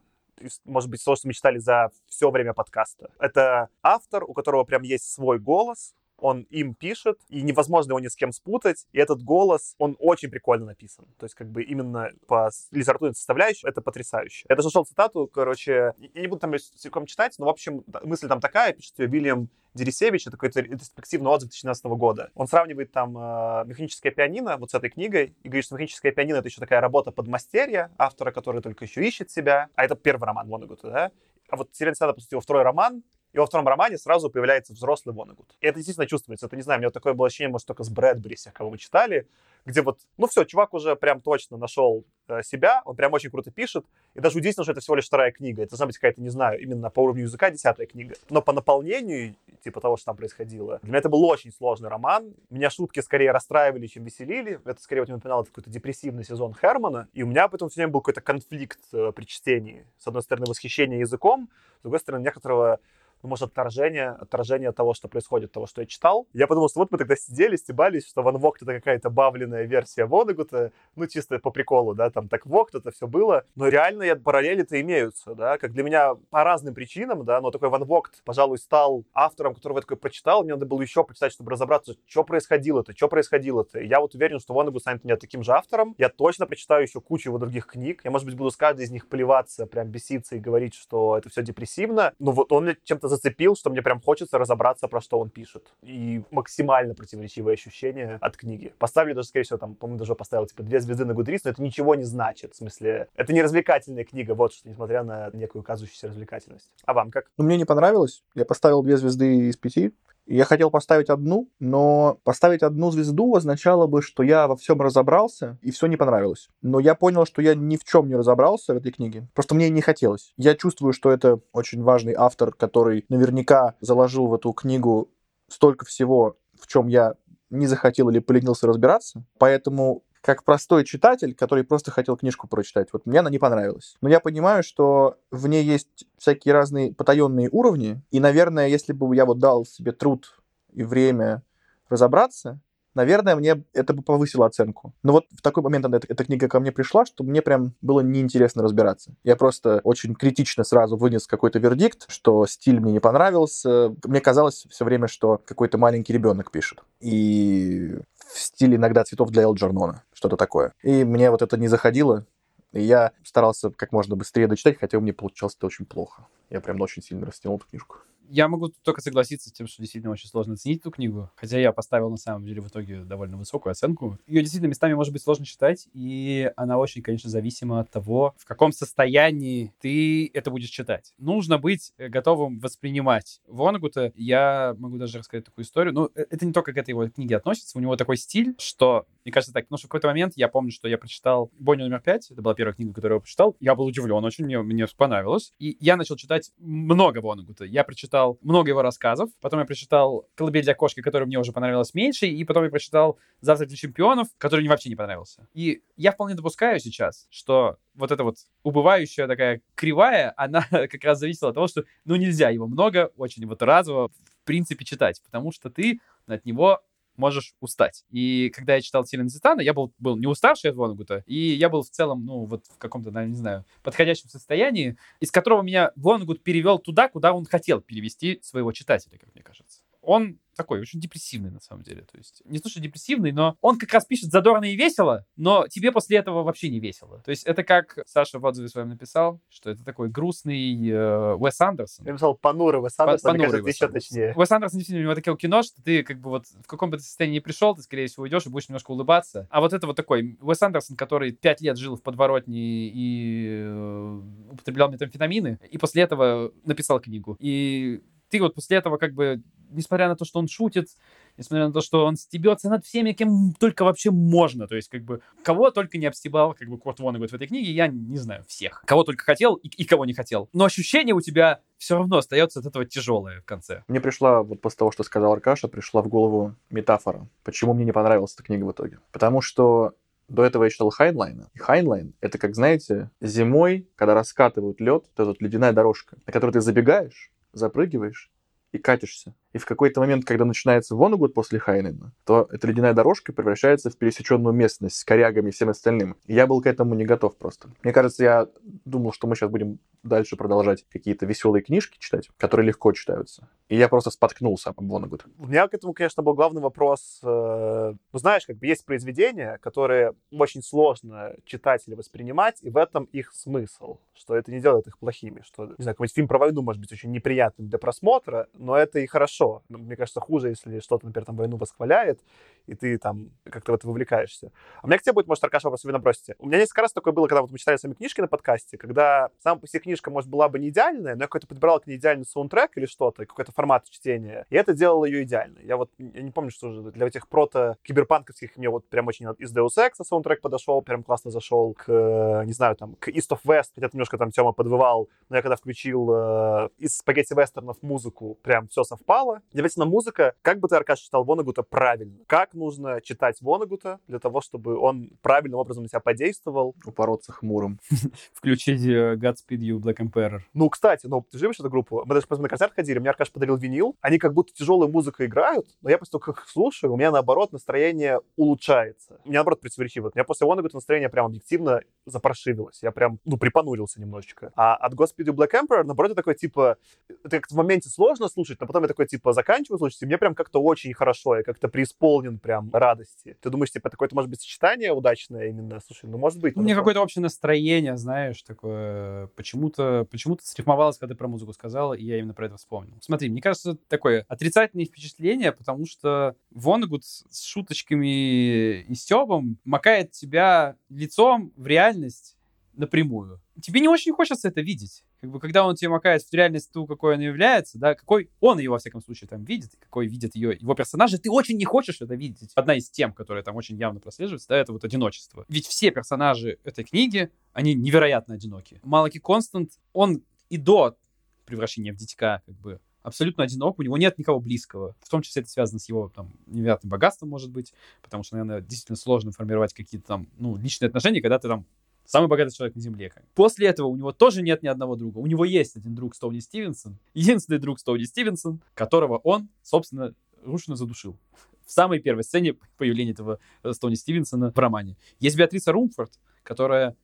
может быть, то, что мы читали за все время подкаста. Это автор, у которого прям есть свой голос, он им пишет, и невозможно его ни с кем спутать, и этот голос, он очень прикольно написан. То есть, как бы именно по литературной составляющей это потрясающе. Даже нашел цитату, короче, я не буду там целиком читать, но, в общем, мысль там такая, пишет ее Вильям Дерисевич, это какой-то ретроспективный отзыв 2017 года. Он сравнивает там э, механическое пианино вот с этой книгой и говорит, что механическое пианино — это еще такая работа подмастерья, автора, который только еще ищет себя. А это первый роман Вонегута, да? А вот по сути, его второй роман, и во втором романе сразу появляется взрослый Вонегут. И это действительно чувствуется. Это, не знаю, у меня вот такое было ощущение, может, только с Брэдбери, всех, кого мы читали, где вот, ну все, чувак уже прям точно нашел э, себя, он прям очень круто пишет, и даже удивительно, что это всего лишь вторая книга. Это должна быть какая-то, не знаю, именно по уровню языка десятая книга. Но по наполнению, типа того, что там происходило, для меня это был очень сложный роман. Меня шутки скорее расстраивали, чем веселили. Это скорее вот напоминало какой-то депрессивный сезон Хермана. И у меня поэтому все время был какой-то конфликт э, при чтении. С одной стороны, восхищение языком, с другой стороны, некоторого ну, может, отторжение, отторжение того, что происходит, того, что я читал. Я подумал, что вот мы тогда сидели, стебались, что Ван Вогт это какая-то бавленная версия Вонегута, ну, чисто по приколу, да, там так Вогт это все было. Но реально параллели-то имеются, да, как для меня по разным причинам, да, но такой Ван Вогт, пожалуй, стал автором, которого я такой прочитал, мне надо было еще почитать, чтобы разобраться, что происходило-то, что происходило-то. Я вот уверен, что Вонегут станет у меня таким же автором. Я точно прочитаю еще кучу его других книг. Я, может быть, буду с каждой из них плеваться, прям беситься и говорить, что это все депрессивно. Но вот он чем-то зацепил, что мне прям хочется разобраться, про что он пишет. И максимально противоречивые ощущения от книги. Поставлю даже, скорее всего, там, по-моему, даже поставил, типа, две звезды на Гудрис, но это ничего не значит. В смысле, это не развлекательная книга, вот что, несмотря на некую казущуюся развлекательность. А вам как? Ну, мне не понравилось. Я поставил две звезды из пяти. Я хотел поставить одну, но поставить одну звезду означало бы, что я во всем разобрался, и все не понравилось. Но я понял, что я ни в чем не разобрался в этой книге. Просто мне не хотелось. Я чувствую, что это очень важный автор, который наверняка заложил в эту книгу столько всего, в чем я не захотел или поленился разбираться. Поэтому как простой читатель, который просто хотел книжку прочитать. Вот мне она не понравилась. Но я понимаю, что в ней есть всякие разные потаенные уровни, и, наверное, если бы я вот дал себе труд и время разобраться, наверное, мне это бы повысило оценку. Но вот в такой момент эта, эта книга ко мне пришла, что мне прям было неинтересно разбираться. Я просто очень критично сразу вынес какой-то вердикт, что стиль мне не понравился. Мне казалось все время, что какой-то маленький ребенок пишет. И в стиле иногда цветов для Элджернона, что-то такое. И мне вот это не заходило, и я старался как можно быстрее дочитать, хотя у меня получалось это очень плохо. Я прям очень сильно растянул эту книжку. Я могу только согласиться с тем, что действительно очень сложно оценить эту книгу. Хотя я поставил, на самом деле, в итоге довольно высокую оценку. Ее действительно местами может быть сложно читать, и она очень, конечно, зависима от того, в каком состоянии ты это будешь читать. Нужно быть э, готовым воспринимать Вонагута. Я могу даже рассказать такую историю. Ну, э, это не только к этой его книге относится. У него такой стиль, что, мне кажется, так, ну, что в какой-то момент я помню, что я прочитал «Бонни номер пять». Это была первая книга, которую я прочитал. Я был удивлен очень, мне, мне понравилось. И я начал читать много Вонагута. Я прочитал прочитал много его рассказов, потом я прочитал «Колыбель для кошки», который мне уже понравилось меньше, и потом я прочитал «Завтрак для чемпионов», который мне вообще не понравился. И я вполне допускаю сейчас, что вот эта вот убывающая такая кривая, она как раз зависела от того, что, ну, нельзя его много, очень вот разово, в принципе, читать, потому что ты от него можешь устать. И когда я читал Тилин Зитана, я был, был не уставший от Вонагута, и я был в целом, ну, вот в каком-то, наверное, не знаю, подходящем состоянии, из которого меня Вонагут перевел туда, куда он хотел перевести своего читателя, как мне кажется. Он такой очень депрессивный на самом деле. То есть не то, что депрессивный, но он как раз пишет задорно и весело, но тебе после этого вообще не весело. То есть это как Саша в отзыве своем написал, что это такой грустный э, Уэс Андерсон. Я написал понурый Уэс Андерсон, Понурый кажется, Уэс еще точнее. Уэс Андерсон действительно, у него такое кино, что ты как бы вот в каком бы ты состоянии не пришел, ты, скорее всего, уйдешь и будешь немножко улыбаться. А вот это вот такой Уэс Андерсон, который пять лет жил в подворотне и э, употреблял метамфетамины, и после этого написал книгу. И ты вот после этого как бы, несмотря на то, что он шутит, несмотря на то, что он стебется над всеми, кем только вообще можно. То есть, как бы, кого только не обстебал, как бы, Курт Воннегут в этой книге, я не знаю всех. Кого только хотел и, и кого не хотел. Но ощущение у тебя все равно остается от этого тяжелое в конце. Мне пришла, вот после того, что сказал Аркаша, пришла в голову метафора. Почему мне не понравилась эта книга в итоге? Потому что до этого я читал Хайнлайна. И Хайнлайн — это, как знаете, зимой, когда раскатывают лед, вот эта вот ледяная дорожка, на которой ты забегаешь, запрыгиваешь и катишься. И в какой-то момент, когда начинается Воннегут после Хайнлайна, то эта ледяная дорожка превращается в пересеченную местность с корягами и всем остальным. И я был к этому не готов просто. Мне кажется, я думал, что мы сейчас будем дальше продолжать какие-то веселые книжки читать, которые легко читаются. И я просто споткнулся об Воннегут. У меня к этому, конечно, был главный вопрос. э, Ну, знаешь, как бы есть произведения, которые очень сложно читать или воспринимать, и в этом их смысл, что это не делает их плохими, что, не знаю, какой-нибудь фильм про войну может быть очень неприятным для просмотра, но это и хорошо. Ну, Мне кажется, хуже, если что-то, например, там войну восхваляет, и ты там как-то в это вовлекаешься. А у меня к тебе будет, может, Аркаша, вопрос вы набросите. У меня несколько раз такое было, когда вот мы читали сами книжки на подкасте, когда сам по себе книжка, может, была бы не идеальная, но я какой-то подбирал к ней идеальный саундтрек или что-то, какой-то формат чтения, и это делало ее идеальной. Я вот я не помню, что же для этих прото-киберпанковских мне вот прям очень из Deus Ex саундтрек подошел, прям классно зашел к, не знаю, там, к East of West, хотя немножко там Тёма подвывал, но я когда включил э, из спагетти-вестернов музыку, прям все совпало. Действительно, музыка, как бы ты, Аркаш, читал Вонагута правильно? Как нужно читать Вонагута для того, чтобы он правильным образом на тебя подействовал? Упороться хмурым. Включить э, Godspeed You Black Emperor. Ну, кстати, ну, ты живешь эту группу? Мы даже на концерт ходили, мне Аркаш подарил винил. Они как будто тяжелую музыку играют, но я после того, как их слушаю, у меня, наоборот, настроение улучшается. У меня, наоборот, противоречиво. У меня после Вонагута настроение прям объективно запаршивилось. Я прям, ну, припонурился немножечко. А от Godspeed You Black Emperor, наоборот, я такой, типа, это как в моменте сложно слушать, но потом я такой, типа, заканчиваю слушать, и мне прям как-то очень хорошо, я как-то преисполнен прям радости. Ты думаешь, типа, это какое-то, может быть, сочетание удачное именно? Слушай, ну, может быть. У ну, меня такое. какое-то общее настроение, знаешь, такое почему-то почему-то срифмовалось, когда ты про музыку сказала, и я именно про это вспомнил. Смотри, мне кажется, такое отрицательное впечатление, потому что Вонегуд с шуточками и стебом макает тебя лицом в реальность напрямую. Тебе не очень хочется это видеть. Как бы, когда он тебе макает в реальность ту, какой он является, да, какой он ее, во всяком случае, там видит, какой видит ее, его персонажи, ты очень не хочешь это видеть. Одна из тем, которая там очень явно прослеживается, да, это вот одиночество. Ведь все персонажи этой книги, они невероятно одиноки. Малаки Констант, он и до превращения в дитька, как бы, абсолютно одинок, у него нет никого близкого. В том числе это связано с его там невероятным богатством, может быть, потому что, наверное, действительно сложно формировать какие-то там, ну, личные отношения, когда ты там самый богатый человек на Земле. Как. После этого у него тоже нет ни одного друга. У него есть один друг Стоуни Стивенсон, единственный друг Стоуни Стивенсон, которого он, собственно, ручно задушил. в самой первой сцене появления этого э, Стони Стивенсона в романе. Есть Беатриса Румфорд, которая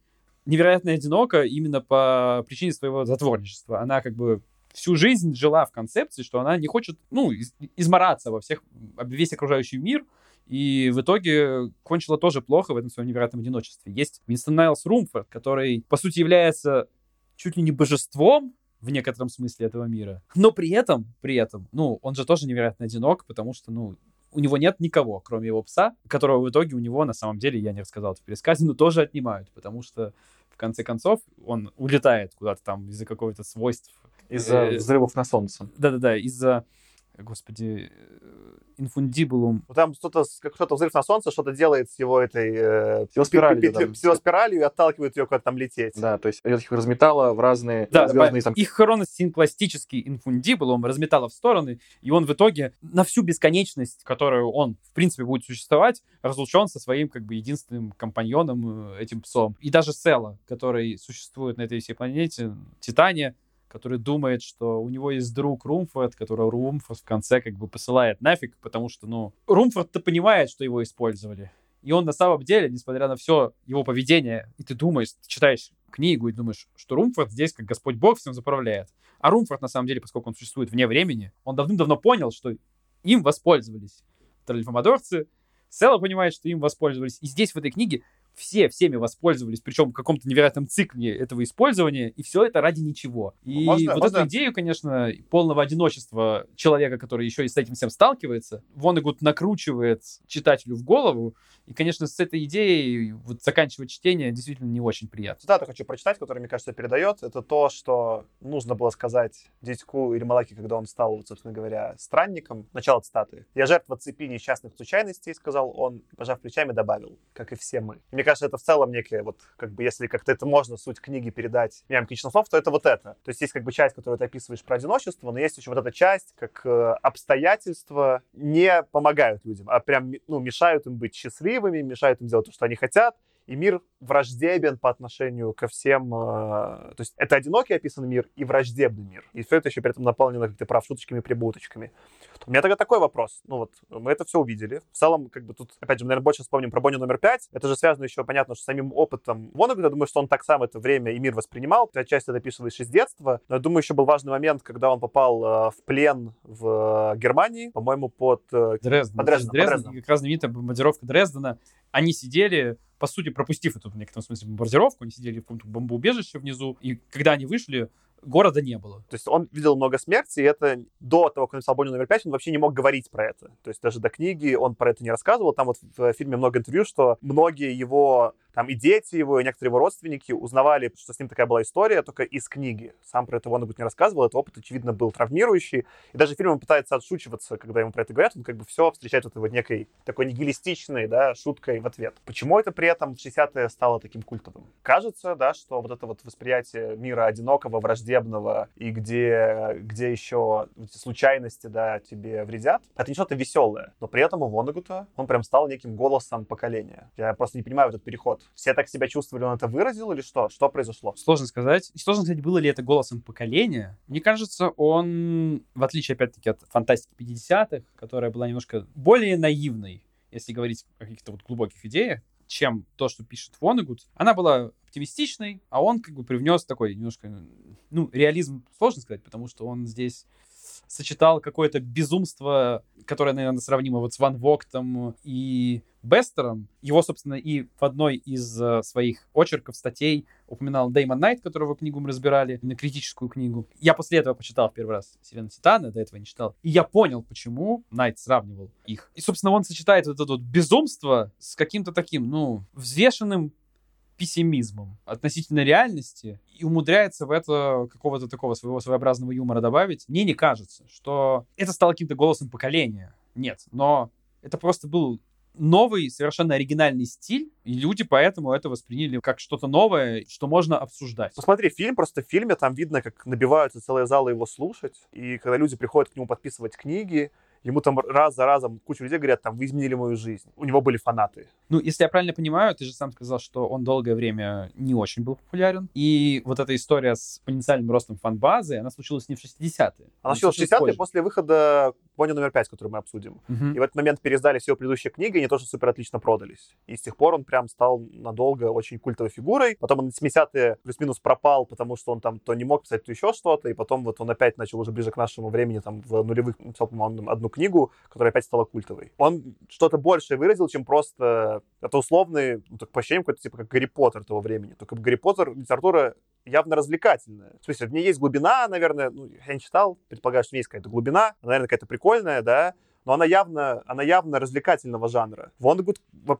невероятно одинока именно по причине своего затворничества. Она как бы всю жизнь жила в концепции, что она не хочет, ну, из- измораться во всех, весь окружающий мир, и в итоге кончила тоже плохо в этом своем невероятном одиночестве. Есть Винстон Найлс Румфорд, который, по сути, является чуть ли не божеством в некотором смысле этого мира. Но при этом, при этом, ну, он же тоже невероятно одинок, потому что, ну, у него нет никого, кроме его пса, которого в итоге у него, на самом деле, я не рассказал это в пересказе, но тоже отнимают, потому что в конце концов он улетает куда-то там из-за какого-то свойств. Из-за Э, взрывов на солнце. Да-да-да, из-за, господи, инфундибулум. Ну, Там что-то, как что-то взрыв на солнце, что-то делает с его этой... Э, С его спиралью, да. с его спиралью и отталкивает ее куда-то там лететь. Да, то есть их разметало в разные Да, звездные там... их хроносинкластический инфундибулум разметало в стороны, и он в итоге на всю бесконечность, которую он, в принципе, будет существовать, разлучен со своим, как бы, единственным компаньоном, э, этим псом. И даже Села, который существует на этой всей планете, Титане, который думает, что у него есть друг Румфорд, которого Румфорд в конце как бы посылает нафиг, потому что, ну, Румфорд-то понимает, что его использовали. И он на самом деле, несмотря на все его поведение, и ты думаешь, ты читаешь книгу и думаешь, что Румфорд здесь как Господь Бог всем заправляет. А Румфорд, на самом деле, поскольку он существует вне времени, он давным-давно понял, что им воспользовались троллифомодорцы, Села понимает, что им воспользовались. И здесь, в этой книге, все всеми воспользовались, причем в каком-то невероятном цикле этого использования, и все это ради ничего. И Можно- вот можно- эту идею, конечно, полного одиночества человека, который еще и с этим всем сталкивается, Вонегут накручивает читателю в голову, и, конечно, с этой идеей вот заканчивать чтение действительно не очень приятно. Цитату хочу прочитать, которая, мне кажется, передает. Это то, что нужно было сказать Дитьку или Малаки, когда он стал, собственно говоря, странником. Начало цитаты. «Я жертва цепи несчастных случайностей», — сказал он, и, пожав плечами, добавил, «как и все мы». И мне кажется, это в целом некое, вот, как бы, если как-то это можно суть книги передать мягким личных слов, то это вот это. То есть есть как бы часть, которую ты описываешь про одиночество, но есть еще вот эта часть, как э, обстоятельства не помогают людям, а прям, ну, мешают им быть счастливыми, мешают им делать то, что они хотят, и мир враждебен по отношению ко всем. э, то есть это одинокий описанный мир и враждебный мир. И все это еще при этом наполнено, как ты прав, шуточками и прибуточками. У меня тогда такой вопрос. Ну вот, мы это все увидели. В целом, как бы тут, опять же, мы, наверное, больше вспомним про Бонни номер пять. Это же связано еще, понятно, что с самим опытом Воннега. Я думаю, что он так сам это время и мир воспринимал. Ты отчасти это описываешь из детства. Но я думаю, еще был важный момент, когда он попал э, в плен в э, Германии, по-моему, под э, Дрезден. Под Дрезденом, под Дрезден, Дрезденом. и как раз знаменитая бомбардировка Дрездена. Они сидели, по сути, пропустив эту, в некотором смысле, бомбардировку, они сидели в каком-то бомбоубежище внизу, и когда они вышли, города не было. То есть он видел много смерти, и это до того, как он написал Бонни номер пять, он вообще не мог говорить про это. То есть даже до книги он про это не рассказывал. Там вот в фильме много интервью, что многие его, там и дети его, и некоторые его родственники узнавали, что с ним такая была история только из книги. Сам про это Воннегут не рассказывал, этот опыт, очевидно, был травмирующий. И даже фильм он пытается отшучиваться, когда ему про это говорят, он как бы все встречает вот вот некой такой нигилистичной, да, шуткой в ответ. Почему это при этом в 60-е стало таким культовым? Кажется, да, что вот это вот восприятие мира одинокого, враждебного, и где, где еще случайности, да, тебе вредят, это не что-то веселое. Но при этом у Воннегута он прям стал неким голосом поколения. Я просто не понимаю этот переход. Все так себя чувствовали, он это выразил или что? Что произошло? Сложно сказать. Сложно сказать, было ли это голосом поколения. Мне кажется, он, в отличие, опять-таки, от фантастики 50-х, которая была немножко более наивной, если говорить о каких-то вот глубоких идеях, чем то, что пишет Вонегут, она была оптимистичной, а он как бы привнес такой немножко, ну, реализм сложно сказать, потому что он здесь сочетал какое-то безумство, которое, наверное, сравнимо вот с Ван Воктом и Бестером. Его, собственно, и в одной из э, своих очерков, статей упоминал Дэймон Найт, которого книгу мы разбирали, на критическую книгу. Я после этого почитал в первый раз Сирена Титана, до этого не читал. И я понял, почему Найт сравнивал их. И, собственно, он сочетает вот это вот безумство с каким-то таким, ну, взвешенным пессимизмом относительно реальности и умудряется в это какого-то такого своего своеобразного юмора добавить. Мне не кажется, что это стало каким-то голосом поколения. Нет, но это просто был новый, совершенно оригинальный стиль, и люди поэтому это восприняли как что-то новое, что можно обсуждать. Посмотри фильм, просто в фильме там видно, как набиваются целые залы его слушать, и когда люди приходят к нему подписывать книги, ему там раз за разом куча людей говорят, там, вы изменили мою жизнь. У него были фанаты. Ну, если я правильно понимаю, ты же сам сказал, что он долгое время не очень был популярен. И вот эта история с экспоненциальным ростом фан-базы, она случилась не в 60-е. Она случилась в 60-е после выхода Пони номер 5, который мы обсудим. Мгм. И в этот момент переиздали все предыдущие книги, и они тоже супер отлично продались. И с тех пор он прям стал надолго очень культовой фигурой. Потом он в 70-е плюс-минус пропал, потому что он там то не мог писать, то еще что-то. И потом вот он опять начал уже ближе к нашему времени, там в нулевых написал, по-моему, одну книгу, которая опять стала культовой. Он что-то большее выразил, чем просто... Это условный, ну, так по ощущениям, какой-то типа как Гарри Поттер того времени. Только Гарри Поттер литература явно развлекательная. В смысле, в ней есть глубина, наверное, ну, я не читал, предполагаю, что в ней есть какая-то глубина, наверное, какая-то прикольная, да, но она явно, она явно развлекательного жанра. Вондегуд,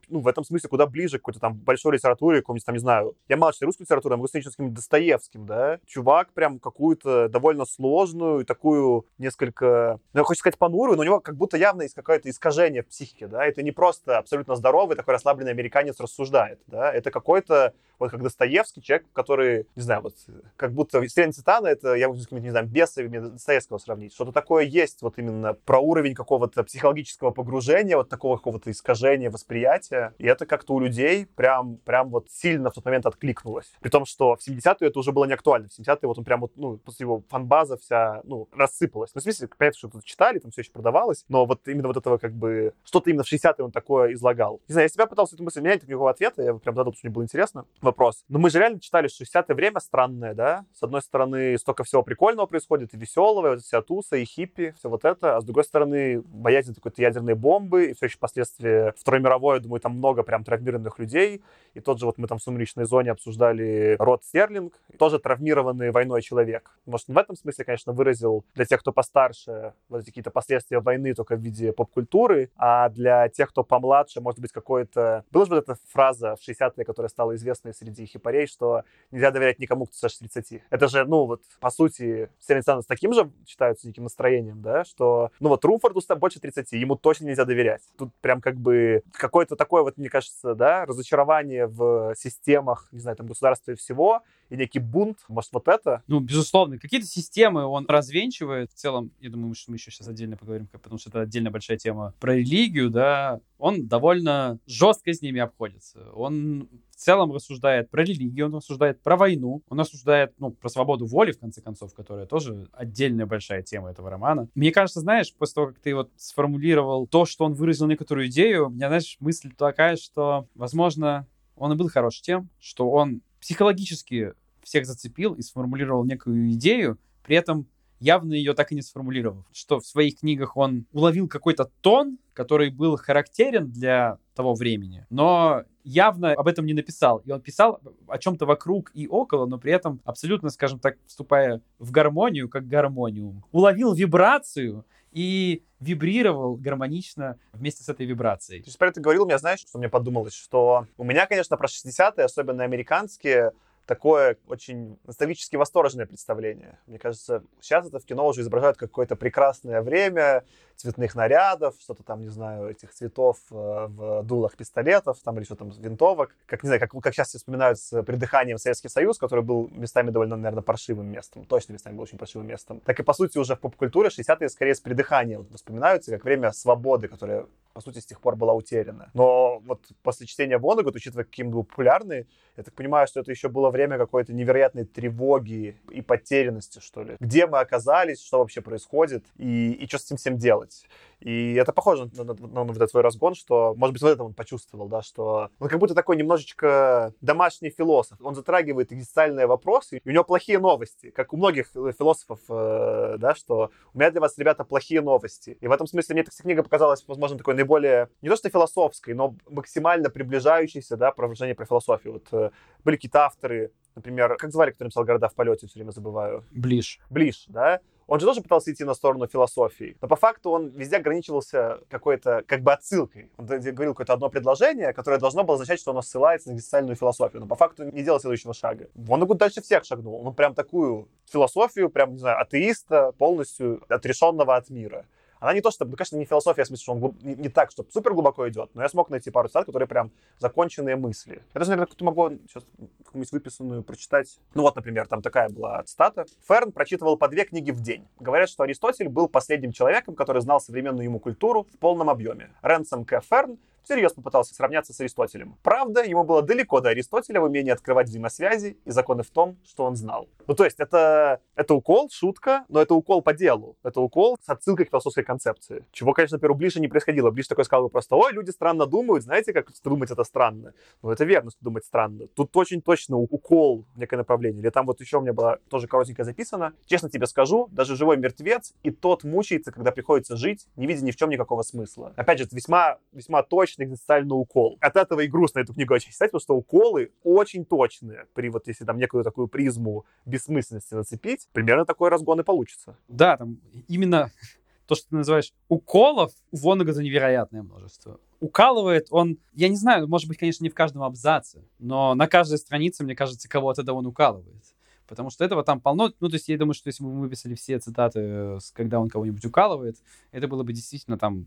ну, в этом смысле куда ближе к какой-то там большой литературе, какому-нибудь там, не знаю, я мало читаю русскую литературу, я могу с каким-нибудь Достоевским, да. Чувак прям какую-то довольно сложную, такую несколько, ну, я хочу сказать понурую, но у него как будто явно есть какое-то искажение в психике, да. Это не просто абсолютно здоровый, такой расслабленный американец рассуждает, да. Это какой-то, вот как Достоевский человек, который, не знаю, вот как будто «Вселенная Титана» — это, я могу с какими-то, не знаю, бесами Достоевского сравнить. Что-то такое есть вот именно про уровень какого-то психологического погружения, вот такого какого-то искажения восприятия. И это как-то у людей прям, прям вот сильно в тот момент откликнулось. При том, что в 70-е это уже было не актуально. В 70-е вот он прям вот, ну, после его фанбаза вся, ну, рассыпалась. Ну, в смысле, понятно, что тут читали, там все еще продавалось, но вот именно вот этого как бы, что-то именно в 60-е он такое излагал. Не знаю, я себя пытался эту мысль менять, никакого ответа, я прям задал, что мне было интересно вопрос. Но мы же реально читали, что 60-е время странное, да? С одной стороны, столько всего прикольного происходит, и веселого, и вот вся туса, и хиппи, все вот это, а с другой стороны, боязнь какой-то ядерной бомбы, и все еще последствия Второй мировой, я думаю, там много прям травмированных людей, и тот же вот мы там в «Сумеречной зоне» обсуждали Род Стерлинг, тоже травмированный войной человек. Может, он в этом смысле, конечно, выразил для тех, кто постарше, вот какие-то последствия войны только в виде поп-культуры, а для тех, кто помладше, может быть, какой-то... Была же вот эта фраза в 60-е, которая стала известной среди хипарей, что нельзя доверять никому, кто старше 30. Это же, ну, вот, по сути, Стерлинг с таким же читаются неким настроением, да, что, ну, вот, Румфорду больше 30, ему точно нельзя доверять. Тут прям как бы какое-то такое вот, мне кажется, да, разочарование в системах, не знаю, там, государства и всего, и некий бунт, может, вот это? Ну, безусловно, какие-то системы он развенчивает. В целом, я думаю, что мы еще сейчас отдельно поговорим, потому что это отдельно большая тема про религию, да. Он довольно жестко с ними обходится. Он целом рассуждает про религию, он рассуждает про войну, он рассуждает, ну, про свободу воли, в конце концов, которая тоже отдельная большая тема этого романа. Мне кажется, знаешь, после того, как ты вот сформулировал то, что он выразил некоторую идею, у меня, знаешь, мысль такая, что, возможно, он и был хорош тем, что он психологически всех зацепил и сформулировал некую идею, при этом явно ее так и не сформулировав. Что в своих книгах он уловил какой-то тон, который был характерен для того времени, но явно об этом не написал. И он писал о чем-то вокруг и около, но при этом абсолютно, скажем так, вступая в гармонию, как гармониум. Уловил вибрацию и вибрировал гармонично вместе с этой вибрацией. Есть, про это говорил, мне знаешь, что мне подумалось, что у меня, конечно, про 60-е, особенно американские, такое очень ностальгически восторженное представление. Мне кажется, сейчас это в кино уже изображают какое-то прекрасное время, цветных нарядов, что-то там, не знаю, этих цветов э, в дулах пистолетов, там или что там, винтовок. Как, не знаю, как, как сейчас вспоминают с придыханием Советский Союз, который был местами довольно, наверное, паршивым местом. Точно местами был очень паршивым местом. Так и, по сути, уже в поп-культуре 60-е скорее с придыханием воспоминаются, как время свободы, которое, по сути, с тех пор была утеряна. Но вот после чтения Воннегут, учитывая, каким был популярный, я так понимаю, что это еще было время какой-то невероятной тревоги и потерянности, что ли. Где мы оказались, что вообще происходит и, и что с этим всем делать. И это похоже на, на, на, на, на твой разгон, что, может быть, вот это он почувствовал, да, что он как будто такой немножечко домашний философ. Он затрагивает экзистенциальные вопросы, и у него плохие новости, как у многих философов, э, да, что у меня для вас, ребята, плохие новости. И в этом смысле мне эта книга показалась, возможно, такой наиболее, не то что философской, но максимально приближающейся, да, про про философию. Вот э, были какие-то авторы, например, как звали, кто написал «Города в полете», все время забываю. Ближ. Ближ, да? Он же тоже пытался идти на сторону философии, но по факту он везде ограничивался какой-то как бы отсылкой. Он говорил какое-то одно предложение, которое должно было означать, что оно ссылается на экзистенциальную философию, но по факту не делал следующего шага. Он дальше всех шагнул. Он прям такую философию, прям, не знаю, атеиста, полностью отрешенного от мира. Она не то, что, ну, конечно, не философия, в смысле, что он не, не так, что супер глубоко идет, но я смог найти пару цитат, которые прям законченные мысли. Я даже, наверное, могу сейчас какую-нибудь выписанную прочитать. Ну вот, например, там такая была цитата. Ферн прочитывал по две книги в день. Говорят, что Аристотель был последним человеком, который знал современную ему культуру в полном объеме. Ренсом К. Ферн всерьез попытался сравняться с Аристотелем. Правда, ему было далеко до Аристотеля в умении открывать взаимосвязи и законы в том, что он знал. Ну, то есть это, это укол, шутка, но это укол по делу. Это укол с отсылкой к философской концепции. Чего, конечно, например, ближе не происходило. Ближе такой сказал бы просто, ой, люди странно думают, знаете, как думать это странно. Ну, это верно, что думать странно. Тут очень точно укол в некое направление. Или там вот еще у меня было тоже коротенько записано. Честно тебе скажу, даже живой мертвец и тот мучается, когда приходится жить, не видя ни в чем никакого смысла. Опять же, это весьма, весьма точный экзистенциальный укол. От этого и грустно эту книгу очень читать, потому что уколы очень точные. При вот если там некую такую призму бессмысленности нацепить, примерно такой разгон и получится. Да, там именно то, что ты называешь уколов, у Воннегата невероятное множество. Укалывает он, я не знаю, может быть, конечно, не в каждом абзаце, но на каждой странице, мне кажется, кого-то да он укалывает. Потому что этого там полно. Ну, то есть я думаю, что если бы мы выписали все цитаты, когда он кого-нибудь укалывает, это было бы действительно там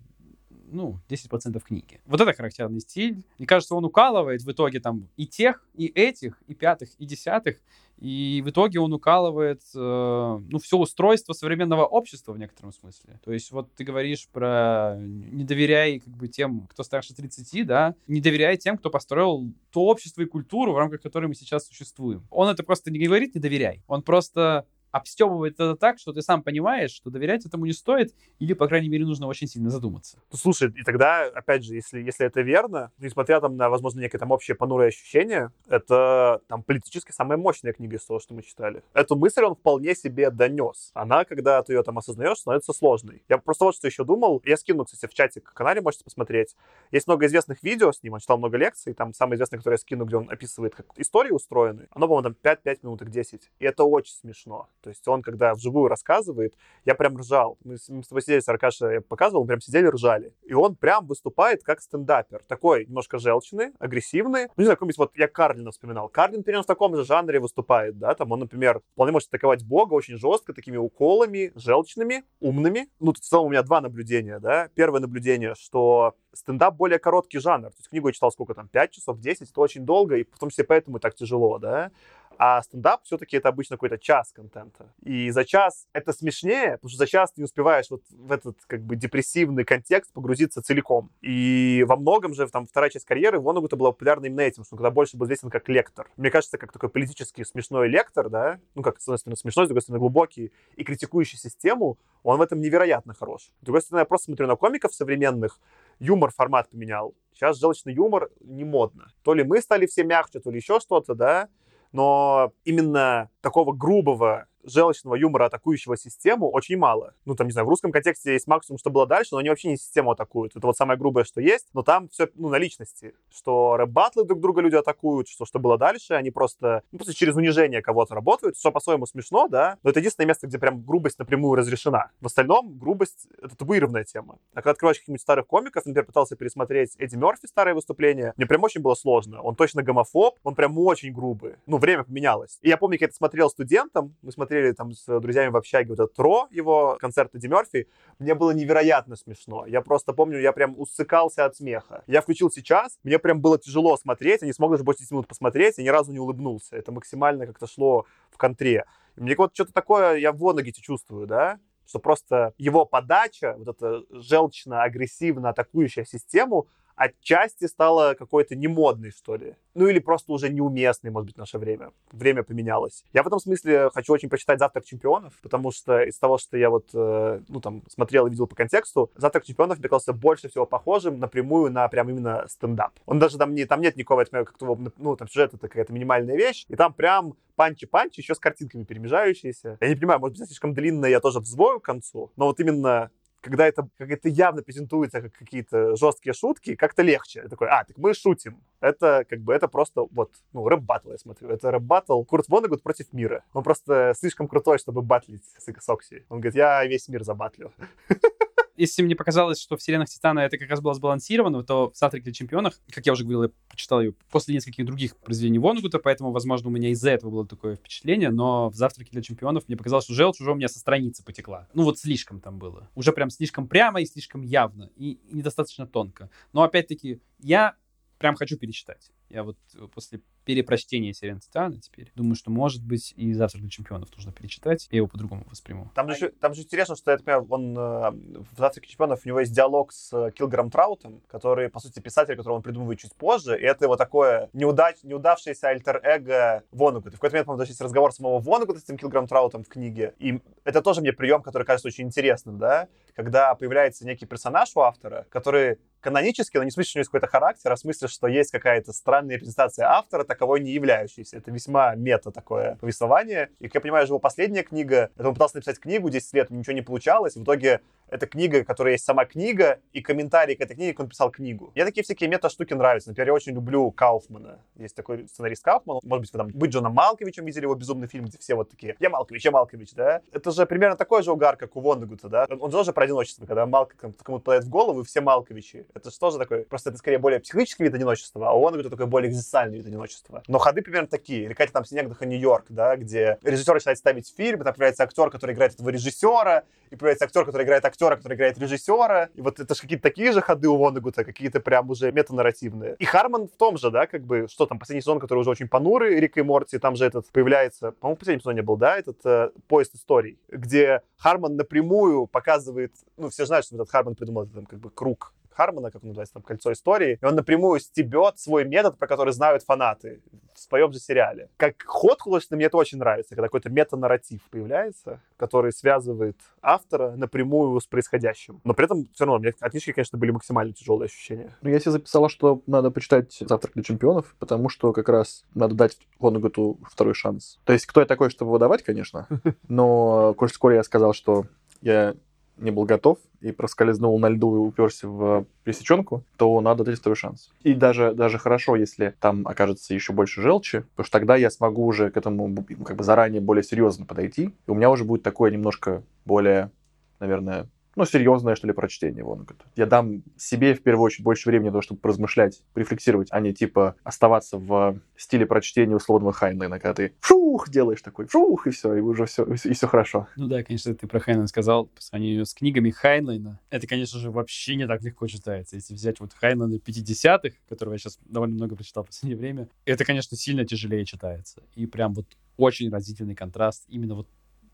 ну, 10% книги. Вот это характерный стиль. Мне кажется, он укалывает в итоге там и тех, и этих, и пятых, и десятых. И в итоге он укалывает, э, ну, все устройство современного общества в некотором смысле. То есть вот ты говоришь про не доверяй как бы тем, кто старше 30, да, не доверяй тем, кто построил то общество и культуру, в рамках которой мы сейчас существуем. Он это просто не говорит не доверяй. Он просто обстебывает это так, что ты сам понимаешь, что доверять этому не стоит, или, по крайней мере, нужно очень сильно задуматься. Ну, слушай, и тогда, опять же, если, если это верно, несмотря там на, возможно, некое там общее понурое ощущение, это там политически самая мощная книга из того, что мы читали. Эту мысль он вполне себе донес. Она, когда ты ее там осознаешь, становится сложной. Я просто вот что еще думал. Я скину, кстати, в чатик канале, можете посмотреть. Есть много известных видео с ним, он читал много лекций. Там самое известное, которое я скину, где он описывает, как истории устроены. Оно, по-моему, там 5-5 минуток 10. И это очень смешно. То есть он, когда вживую рассказывает, я прям ржал. Мы с, мы с тобой сидели с Аркашей, я показывал, прям сидели, ржали. И он прям выступает как стендапер. Такой немножко желчный, агрессивный. Ну, не знаю, какой-нибудь вот я Карлина вспоминал. Карлин, примерно в таком же жанре выступает, да, там он, например, вполне может атаковать Бога очень жестко, такими уколами, желчными, умными. Ну, тут в целом у меня два наблюдения, да. Первое наблюдение, что стендап более короткий жанр. То есть книгу я читал сколько там, 5 часов, 10, это очень долго, и в том числе поэтому так тяжело, да. А стендап все-таки это обычно какой-то час контента. И за час это смешнее, потому что за час ты не успеваешь вот в этот как бы депрессивный контекст погрузиться целиком. И во многом же там вторая часть карьеры Вонагута была популярна именно этим, что он когда больше был известен как лектор. Мне кажется, как такой политически смешной лектор, да, ну как, с одной стороны, смешной, с другой стороны, глубокий и критикующий систему, он в этом невероятно хорош. С другой стороны, я просто смотрю на комиков современных, юмор формат поменял. Сейчас желчный юмор не модно. То ли мы стали все мягче, то ли еще что-то, да но именно такого грубого желчного юмора, атакующего систему, очень мало. Ну, там, не знаю, в русском контексте есть максимум, что было дальше, но они вообще не систему атакуют. Это вот самое грубое, что есть, но там все, ну, на личности. Что рэп-батлы друг друга люди атакуют, что что было дальше, они просто, ну, просто через унижение кого-то работают, что по-своему смешно, да, но это единственное место, где прям грубость напрямую разрешена. В остальном грубость — это табуированная тема. А когда открываешь каких-нибудь старых комиков, например, пытался пересмотреть Эдди Мерфи старое выступление, мне прям очень было сложно. Он точно гомофоб, он прям очень грубый. Ну, время поменялось. И я помню, как я это смотрел студентом, мы смотрели там с друзьями в общаге вот этот Ро, его концерт Эдди Мерфи, мне было невероятно смешно. Я просто помню, я прям усыкался от смеха. Я включил сейчас, мне прям было тяжело смотреть, я не смог даже больше 10 минут посмотреть, я ни разу не улыбнулся. Это максимально как-то шло в контре. Мне вот что-то такое я в Вонагите чувствую, да, что просто его подача, вот эта желчно-агрессивно атакующая систему, отчасти стала какой-то немодной, что ли. Ну или просто уже неуместной, может быть, в наше время. Время поменялось. Я в этом смысле хочу очень прочитать «Завтрак чемпионов», потому что из того, что я вот, э, ну там, смотрел и видел по контексту, «Завтрак чемпионов» мне казался больше всего похожим напрямую на прям именно стендап. Он даже там, не, там нет никакого, как-то, ну там сюжет это какая-то минимальная вещь, и там прям панчи-панчи еще с картинками перемежающиеся. Я не понимаю, может быть, слишком длинно я тоже взвою к концу, но вот именно когда это, как это явно презентуется как какие-то жесткие шутки, как-то легче. Я такой, а, так мы шутим. Это как бы, это просто вот, ну, рэп-баттл, я смотрю. Это рэп-баттл Курт Воннегут против мира. Он просто слишком крутой, чтобы батлить с Окси. Он говорит, я весь мир забатлю. если мне показалось, что в «Сиренах Титана» это как раз было сбалансировано, то в «Завтраке для чемпионов», как я уже говорил, я почитал ее после нескольких других произведений Воннегута, поэтому, возможно, у меня из-за этого было такое впечатление, но в «Завтраке для чемпионов» мне показалось, что желчь уже у меня со страницы потекла. Ну вот слишком там было. Уже прям слишком прямо и слишком явно, и недостаточно тонко. Но опять-таки, я прям хочу перечитать. Я вот э, после перепрочтения «Сирен Титана» теперь думаю, что, может быть, и «Завтрак для чемпионов» нужно перечитать. Я его по-другому восприму. Там же, еще- там же интересно, что, я так понимаю, он э, в «Завтраке чемпионов» у него есть диалог с э, Килграм Траутом, который, по сути, писатель, которого он придумывает чуть позже, и это его такое неудач, неудавшееся альтер-эго Воннегута. В какой-то момент, по-моему, даже есть разговор самого Воннегута с этим Килграм Траутом в книге, и это тоже мне прием, который кажется очень интересным, да, когда появляется некий персонаж у автора, который канонически, но не в смысле, что у него есть какой-то характер, а в смысле, что есть какая-то странная репрезентация автора, таковой не являющейся. Это весьма мета такое повествование. И, как я понимаю, его последняя книга, это он пытался написать книгу 10 лет, ничего не получалось. В итоге это книга, которая есть сама книга, и комментарий к этой книге, как он писал книгу. Мне такие всякие мета-штуки нравятся. Например, я очень люблю Кауфмана. Есть такой сценарист Кауфман. Может быть, вы там «Быть Джоном Малковичем» видели его безумный фильм, где все вот такие «Я Малкович, я Малкович», да? Это же примерно такой же угар, как у Воннегута, да? Он же тоже про одиночество, когда Малк кому-то попадает в голову, и все Малковичи. Это же тоже такой, просто это скорее более психологический вид одиночества, а у Воннегута такой более экзистенциальный вид одиночества. Но ходы примерно такие. Или какая-то там Снегдаха Нью-Йорк, да, где режиссер начинает ставить фильм, и там появляется актер, который играет этого режиссера, и появляется актер, который играет актера, который играет режиссера. И вот это же какие-то такие же ходы у Воннегута, какие-то прям уже метанарративные. И Харман в том же, да, как бы, что там, последний сезон, который уже очень понурый, Рик и Морти, там же этот появляется, по-моему, в последнем сезоне был, да, этот э, поезд историй, где Харман напрямую показывает, ну, все знают, что этот Харман придумал этот, как бы, круг Хармана, как он называется, там, «Кольцо истории», и он напрямую стебет свой метод, про который знают фанаты в своем же сериале. Как ход художественный мне это очень нравится, когда какой-то метанарратив появляется, который связывает автора напрямую с происходящим. Но при этом все равно, у меня от книжки, конечно, были максимально тяжелые ощущения. Ну, я себе записала, что надо почитать «Завтрак для чемпионов», потому что как раз надо дать Воннегуту второй шанс. То есть, кто я такой, чтобы его давать, конечно, но коль скоро я сказал, что я не был готов и проскользнул на льду и уперся в пересеченку, то надо дать второй шанс. И даже, даже хорошо, если там окажется еще больше желчи, потому что тогда я смогу уже к этому как бы заранее более серьезно подойти, и у меня уже будет такое немножко более, наверное, ну, серьезное, что ли, прочтение Воннегута. Я дам себе, в первую очередь, больше времени для того, чтобы поразмышлять, рефлексировать, а не, типа, оставаться в стиле прочтения условного Хайнлайна, когда ты фух делаешь такой, фух, и все, и уже все, и все хорошо. Ну да, конечно, ты про Хайнлайн сказал, по сравнению с книгами Хайнлайна, это, конечно же, вообще не так легко читается. Если взять вот Хайнлайна 50-х, которого я сейчас довольно много прочитал в последнее время, это, конечно, сильно тяжелее читается. И прям вот очень разительный контраст именно вот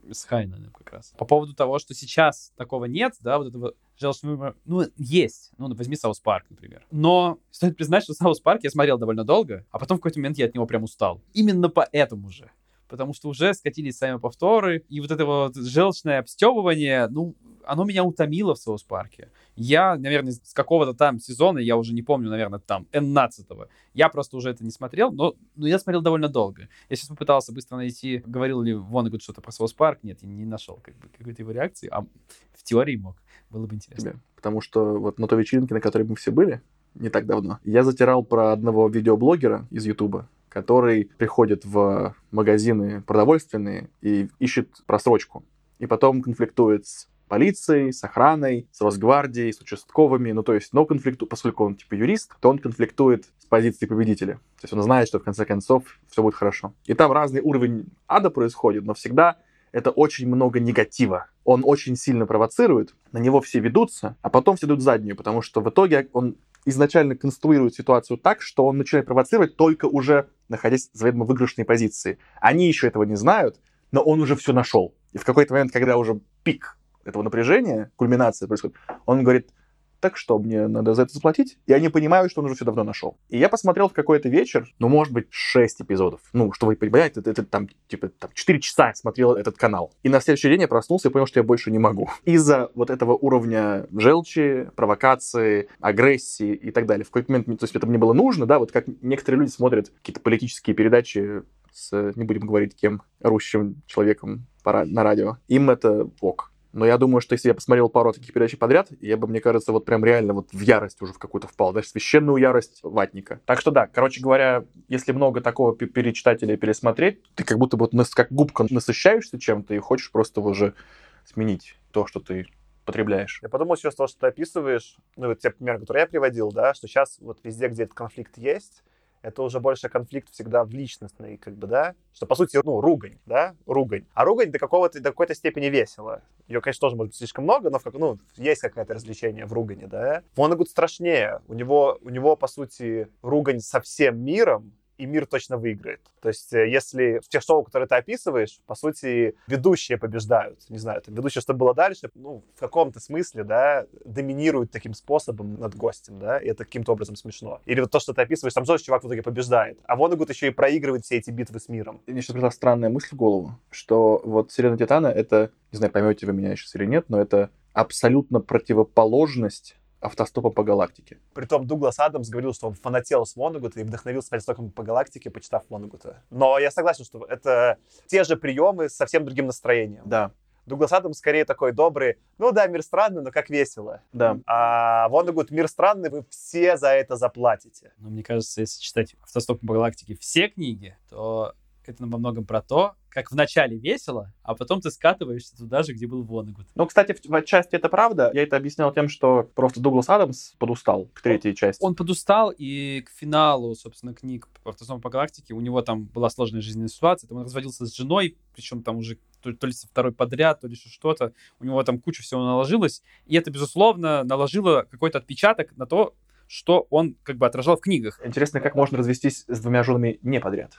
с Хайнлайном как раз. По поводу того, что сейчас такого нет, да, вот этого желчного юмора, ну, есть. Ну, возьми South Park, например. Но стоит признать, что South Park я смотрел довольно долго, а потом в какой-то момент я от него прям устал. Именно поэтому же. Потому что уже скатились сами повторы, и вот это вот желчное обстебывание, ну, оно меня утомило в South Park'е. Я, наверное, с какого-то там сезона, я уже не помню, наверное, там, 15-го, я просто уже это не смотрел, но, но я смотрел довольно долго. Я сейчас попытался быстро найти, говорил ли Воннегут что-то про South Park, нет, я не нашел как бы, какой-то его реакции, а в теории мог. Было бы интересно. Тебе. Потому что вот на той вечеринке, на которой мы все были, не так давно, я затирал про одного видеоблогера из Ютуба, который приходит в магазины продовольственные и ищет просрочку. И потом конфликтует с полицией, с охраной, с Росгвардией, с участковыми. Ну, то есть, но конфликту, поскольку он типа юрист, то он конфликтует с позиции победителя. То есть он знает, что в конце концов все будет хорошо. И там разный уровень ада происходит, но всегда это очень много негатива. Он очень сильно провоцирует, на него все ведутся, а потом все идут заднюю, потому что в итоге он изначально конструирует ситуацию так, что он начинает провоцировать только уже находясь в заведомо выигрышной позиции. Они еще этого не знают, но он уже все нашел. И в какой-то момент, когда уже пик этого напряжения, кульминация происходит, он говорит, так что, мне надо за это заплатить? И они понимают, что он уже все давно нашел. И я посмотрел в какой-то вечер, ну, может быть, 6 эпизодов. Ну, что вы понимаете, это, это там, типа, там, 4 часа я смотрел этот канал. И на следующий день я проснулся и понял, что я больше не могу. Из-за вот этого уровня желчи, провокации, агрессии и так далее. В какой-то момент, то есть это мне было нужно, да, вот как некоторые люди смотрят какие-то политические передачи с, не будем говорить кем, орущим человеком на радио. Им это ок. Но я думаю, что если я посмотрел пару таких передач подряд, я бы, мне кажется, вот прям реально вот в ярость уже в какую-то впал. Даже священную ярость ватника. Так что да, короче говоря, если много такого перечитать или пересмотреть, ты как будто бы вот как губка насыщаешься чем-то и хочешь просто уже сменить то, что ты потребляешь. Я подумал сейчас то, что ты описываешь, ну, вот те примеры, которые я приводил, да, что сейчас вот везде, где этот конфликт есть, это уже больше конфликт всегда в личностной, как бы, да, что, по сути, ну, ругань, да, ругань. А ругань до какого-то, до какой-то степени весело. Ее, конечно, тоже может быть слишком много, но, в ну, есть какое-то развлечение в ругане, да. Вонагуд страшнее. У него, у него, по сути, ругань со всем миром, и мир точно выиграет. То есть, э, если в тех шоу, которые ты описываешь, по сути, ведущие побеждают. Не знаю, там, ведущие, что было дальше, ну, в каком-то смысле, да, доминируют таким способом над гостем, да, и это каким-то образом смешно. Или вот то, что ты описываешь, там тоже чувак в итоге побеждает. А Вонагуд еще и проигрывает все эти битвы с миром. Мне сейчас пришла странная мысль в голову, что вот «Сирена Титана» — это, не знаю, поймете вы меня сейчас или нет, но это абсолютно противоположность автостопа по галактике. Притом Дуглас Адамс говорил, что он фанател с Вонагута и вдохновился автостопом по галактике, почитав Вонагута. Но я согласен, что это те же приемы с совсем другим настроением. Да, Дуглас Адамс скорее такой добрый, ну да, мир странный, но как весело. да. А Вонагут, мир странный, вы все за это заплатите. Но мне кажется, если читать «Автостоп по галактике» все книги, то это во многом про то, как вначале весело, а потом ты скатываешься туда же, где был Вонегуд. Ну, кстати, в, в отчасти это правда. Я это объяснял тем, что просто Дуглас Адамс подустал к третьей части. Он подустал, и к финалу, собственно, книг по «Автостоп по галактике» у него там была сложная жизненная ситуация, там он разводился с женой, причем там уже то, то ли со второй подряд, то ли еще что-то. У него там куча всего наложилось, и это, безусловно, наложило какой-то отпечаток на то, что он как бы отражал в книгах. Интересно, как можно развестись с двумя женами не подряд.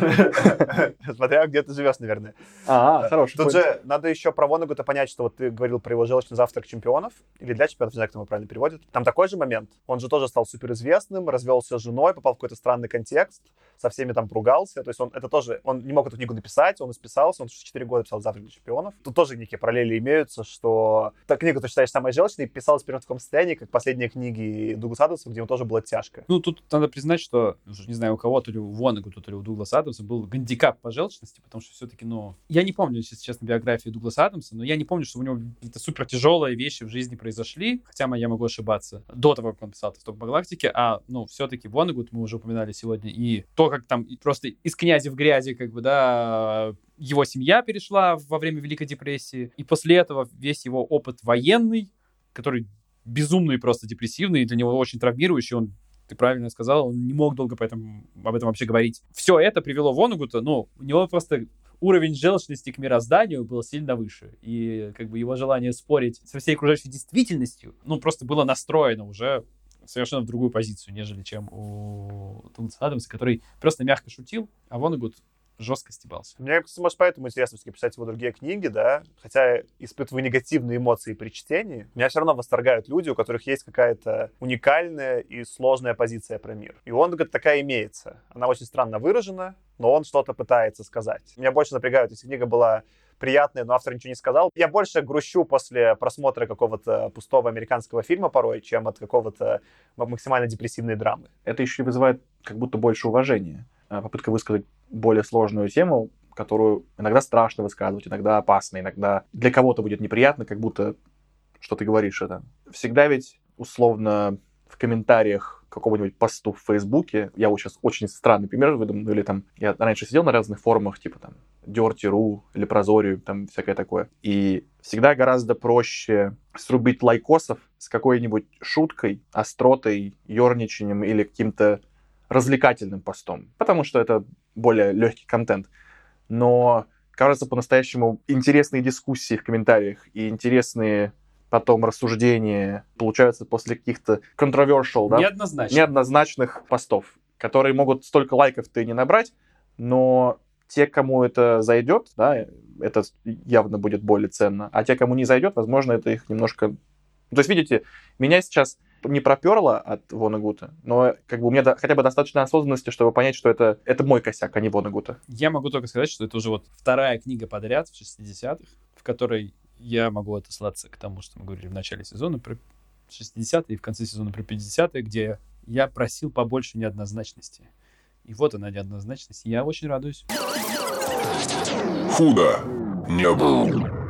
Смотря где ты живешь, наверное. А, хороший Тут же надо еще про Вонагута понять, что вот ты говорил про его желчный завтрак чемпионов, или для чемпионов, не знаю, как его правильно переводят. Там такой же момент. Он же тоже стал суперизвестным, развелся с женой, попал в какой-то странный контекст, со всеми там поругался. То есть он это тоже, он не мог эту книгу написать, он исписался, он 4 года писал завтрак для чемпионов. Тут тоже некие параллели имеются, что та книга, ты считаешь самой желчной, писалась примерно в таком состоянии, как последние книги Дугласа Адамса, где ему тоже было тяжко. Ну, тут надо признать, что, не знаю, у кого, то ли у Вонегута, то ли у Дугласа Адамса был гандикап по желчности, потому что все-таки, ну... Я не помню, если честно, биографии Дугласа Адамса, но я не помню, что у него какие-то супер тяжелые вещи в жизни произошли, хотя я могу ошибаться, до того, как он писал «Стоп по галактике», а, ну, все-таки Вонегут, мы уже упоминали сегодня, и то, как там просто из князя в грязи, как бы, да, его семья перешла во время Великой депрессии, и после этого весь его опыт военный, который безумный просто депрессивный, и для него очень травмирующий, он ты правильно сказал, он не мог долго поэтому, об этом вообще говорить. Все это привело Вонагута, ну, у него просто уровень желчности к мирозданию был сильно выше. И как бы его желание спорить со всей окружающей действительностью, ну, просто было настроено уже совершенно в другую позицию, нежели чем у Дугласа Адамса, который просто мягко шутил, а Вонагут жестко стебался. Мне, кстати, может, поэтому интересно все-таки писать его другие книги, да, хотя я испытываю негативные эмоции при чтении, меня все равно восторгают люди, у которых есть какая-то уникальная и сложная позиция про мир. И он, говорит, такая имеется. Она очень странно выражена, но он что-то пытается сказать. Меня больше напрягают, если книга была приятная, но автор ничего не сказал. Я больше грущу после просмотра какого-то пустого американского фильма порой, чем от какого-то максимально депрессивной драмы. Это еще и вызывает как будто больше уважения. А, Попытка высказать более сложную тему, которую иногда страшно высказывать, иногда опасно, иногда для кого-то будет неприятно, как будто, что ты говоришь это. Всегда ведь, условно, в комментариях к какому-нибудь посту в Фейсбуке, я вот сейчас очень странный пример выдам, ну или там, я раньше сидел на разных форумах, типа там Dirty.ru или Прозорию, там всякое такое. И всегда гораздо проще срубить лайкосов с какой-нибудь шуткой, остротой, ерничанием или каким-то развлекательным постом, потому что это более легкий контент. Но, кажется, по-настоящему интересные дискуссии в комментариях и интересные потом рассуждения получаются после каких-то controversial, да, Неоднозначно. неоднозначных постов, которые могут столько лайков-то и не набрать, но те, кому это зайдет, да, это явно будет более ценно, а те, кому не зайдет, возможно, это их немножко... То есть, видите, меня сейчас не проперло от Вонагута, но как бы у меня до- хотя бы достаточно осознанности, чтобы понять, что это, это мой косяк, а не Вонагута. Я могу только сказать, что это уже вот вторая книга подряд в 60-х, в которой я могу отослаться к тому, что мы говорили в начале сезона про 60-е и в конце сезона про 50-е, где я просил побольше неоднозначности. И вот она неоднозначность. Я очень радуюсь. Худо не было.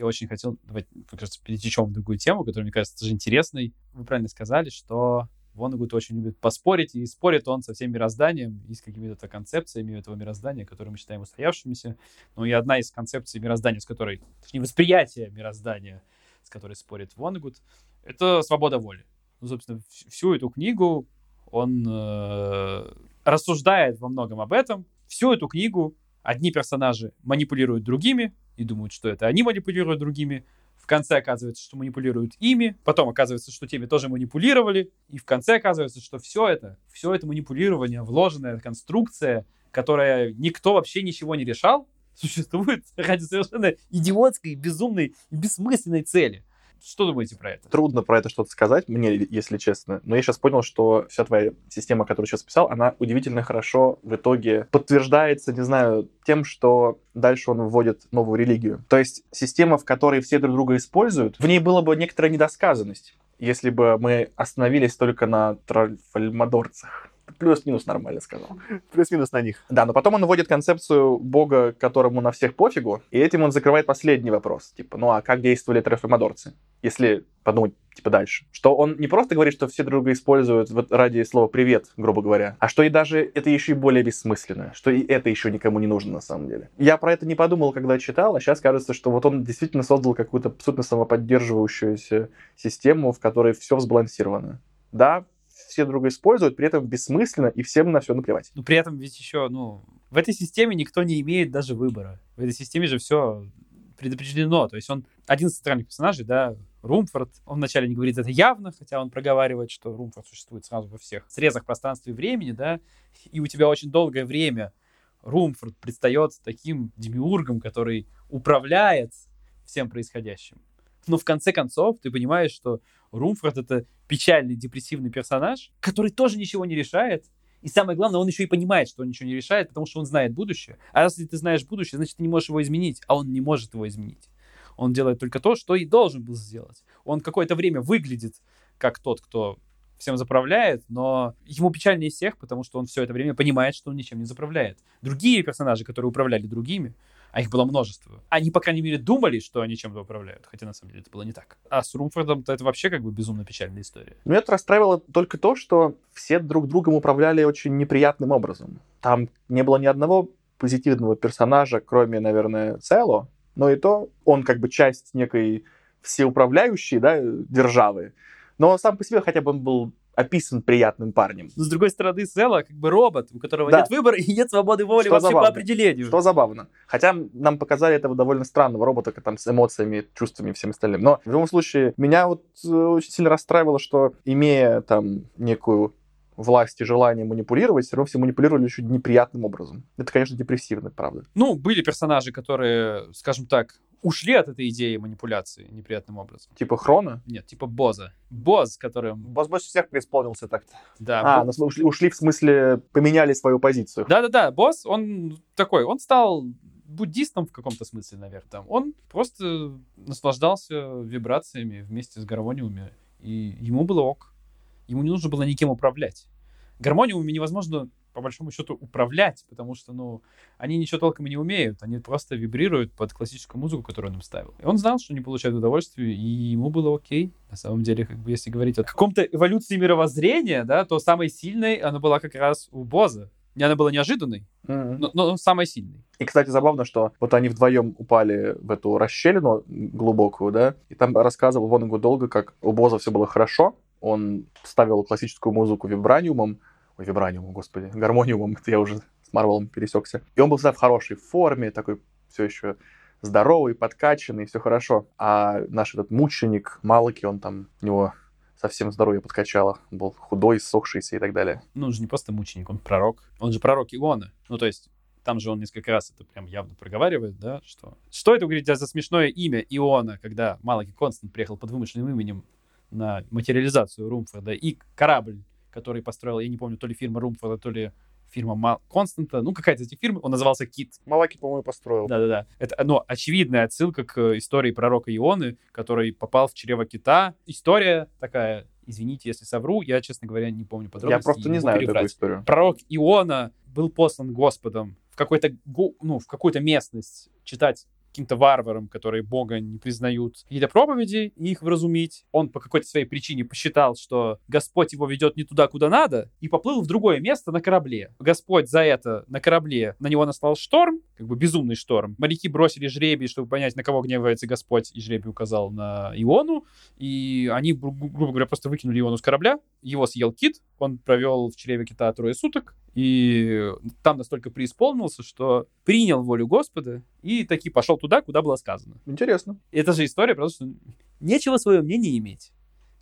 Я очень хотел, давайте, мне кажется, перетечем в другую тему, которая, мне кажется, тоже интересной. Вы правильно сказали, что Вонагут очень любит поспорить, и спорит он со всем мирозданием и с какими-то концепциями этого мироздания, которые мы считаем устоявшимися. Ну и одна из концепций мироздания, с которой, точнее, восприятие мироздания, с которой спорит Вонагут, это свобода воли. Ну, собственно, вс- всю эту книгу он э, рассуждает во многом об этом. Всю эту книгу одни персонажи манипулируют другими и думают, что это они манипулируют другими. В конце оказывается, что манипулируют ими, потом оказывается, что теми тоже манипулировали, и в конце оказывается, что все это, все это манипулирование, вложенная конструкция, которая никто вообще ничего не решал, существует ради совершенно идиотской, безумной бессмысленной цели. Что думаете про это? Трудно про это что-то сказать, мне, если честно. Но я сейчас понял, что вся твоя система, которую сейчас писал, она удивительно хорошо в итоге подтверждается, не знаю, тем, что дальше он вводит новую религию. То есть система, в которой все друг друга используют, в ней была бы некоторая недосказанность, если бы мы остановились только на тральфальмадорцах плюс-минус нормально сказал. Плюс-минус на них. Да, но потом он вводит концепцию бога, которому на всех пофигу, и этим он закрывает последний вопрос. Типа, ну а как действовали трефемодорцы? Если подумать, типа, дальше. Что он не просто говорит, что все друга используют вот ради слова «привет», грубо говоря, а что и даже это еще и более бессмысленно, что и это еще никому не нужно на самом деле. Я про это не подумал, когда читал, а сейчас кажется, что вот он действительно создал какую-то абсолютно самоподдерживающуюся систему, в которой все взбалансировано. Да, все друга используют, при этом бессмысленно, и всем на все наплевать. Ну, при этом ведь еще, ну, в этой системе никто не имеет даже выбора. В этой системе же все предопределено. То есть он один из центральных персонажей, да, Румфорд, он вначале не говорит это явно, хотя он проговаривает, что Румфорд существует сразу во всех срезах пространства и времени, да, и у тебя очень долгое время Румфорд предстает таким демиургом, который управляет всем происходящим. Но в конце концов ты понимаешь, что Румфорд — это печальный, депрессивный персонаж, который тоже ничего не решает. И самое главное, он еще и понимает, что он ничего не решает, потому что он знает будущее. А если ты знаешь будущее, значит, ты не можешь его изменить, а он не может его изменить. Он делает только то, что и должен был сделать. Он какое-то время выглядит как тот, кто всем заправляет, но ему печальнее всех, потому что он все это время понимает, что он ничем не заправляет. Другие персонажи, которые управляли другими, а их было множество. Они, по крайней мере, думали, что они чем-то управляют, хотя на самом деле это было не так. А с Румфордом это вообще как бы безумно печальная история. Меня это расстраивало только то, что все друг другом управляли очень неприятным образом. Там не было ни одного позитивного персонажа, кроме, наверное, Цело, но и то он как бы часть некой всеуправляющей да, державы. Но сам по себе хотя бы он был описан приятным парнем. Но с другой стороны, Села как бы робот, у которого Да. нет выбора и нет свободы воли Что вообще забавно. по определению. Что забавно. Хотя нам показали этого довольно странного робота, там с эмоциями, чувствами и всем остальным. Но в любом случае, меня вот э, очень сильно расстраивало, что имея там некую власть и желание манипулировать, все равно все манипулировали очень неприятным образом. Это, конечно, депрессивно, правда. Ну, были персонажи, которые, скажем так, ушли от этой идеи манипуляции неприятным образом. Типа Хрона. Нет, типа Боза. Боз, которым... Босс больше всех преисполнился так-то. Да, А, Бо- ну, ушли, ушли в смысле, поменяли свою позицию. Да-да-да, босс, он такой, он стал буддистом в каком-то смысле, наверное, там. Он просто наслаждался вибрациями вместе с гармониумами, и ему было ок. Ему не нужно было никем управлять. Гармониумами невозможно, по большому счету, управлять, потому что, ну, они ничего толком и не умеют, они просто вибрируют под классическую музыку, которую он им ставил. И он знал, что не получает удовольствия, и ему было окей. На самом деле, как бы, если говорить о каком-то эволюции мировоззрения, да, то самой сильной она была как раз у Боза. И она была неожиданной, Мгм. но, но самой сильной. И, кстати, забавно, что вот они вдвоем упали в эту расщелину глубокую, да, и там рассказывал Вонагу долго, как у Боза все было хорошо, он ставил классическую музыку вибраниумом, вибраниумом, господи, гармониумом, это я уже с Марвелом пересекся, и он был всегда в хорошей форме, такой все еще здоровый, подкачанный, все хорошо. А наш этот мученик Малаки, он там, у него совсем здоровье подкачало, он был худой, ссохшийся и так далее. Ну, он же не просто мученик, он пророк. Он же пророк Иона. Ну, то есть, там же он несколько раз это прям явно проговаривает, да, что... Что это, говорить, за смешное имя Иона, когда Малаки Констант приехал под вымышленным именем на материализацию Румфорда, и корабль, который построил, я не помню, то ли фирма Румфорда, то ли фирма Мал- Константа, ну, какая-то из этих фирм, он назывался Кит. Малаки, по-моему, построил. Да-да-да. Это, ну, очевидная отсылка к истории пророка Ионы, который попал в чрево кита. История такая, извините, если совру, я, честно говоря, не помню подробностей. Я просто не знаю такую переврать. историю. Пророк Иона был послан Господом в какой-то, ну, в какую-то местность читать каким-то варварам, которые Бога не признают, какие-то проповеди и их вразумить. Он по какой-то своей причине посчитал, что Господь его ведет не туда, куда надо, и поплыл в другое место на корабле. Господь за это на корабле, на него настал шторм, как бы безумный шторм. Моряки бросили жребий, чтобы понять, на кого гневается Господь, и жребий указал на Иону, и они, гру- грубо говоря, просто выкинули Иону с корабля, его съел кит, он провел в чреве кита трое суток, и там настолько преисполнился, что принял волю Господа и таки пошел туда, куда было сказано. Интересно. Это же история про то, что нечего свое мнение иметь.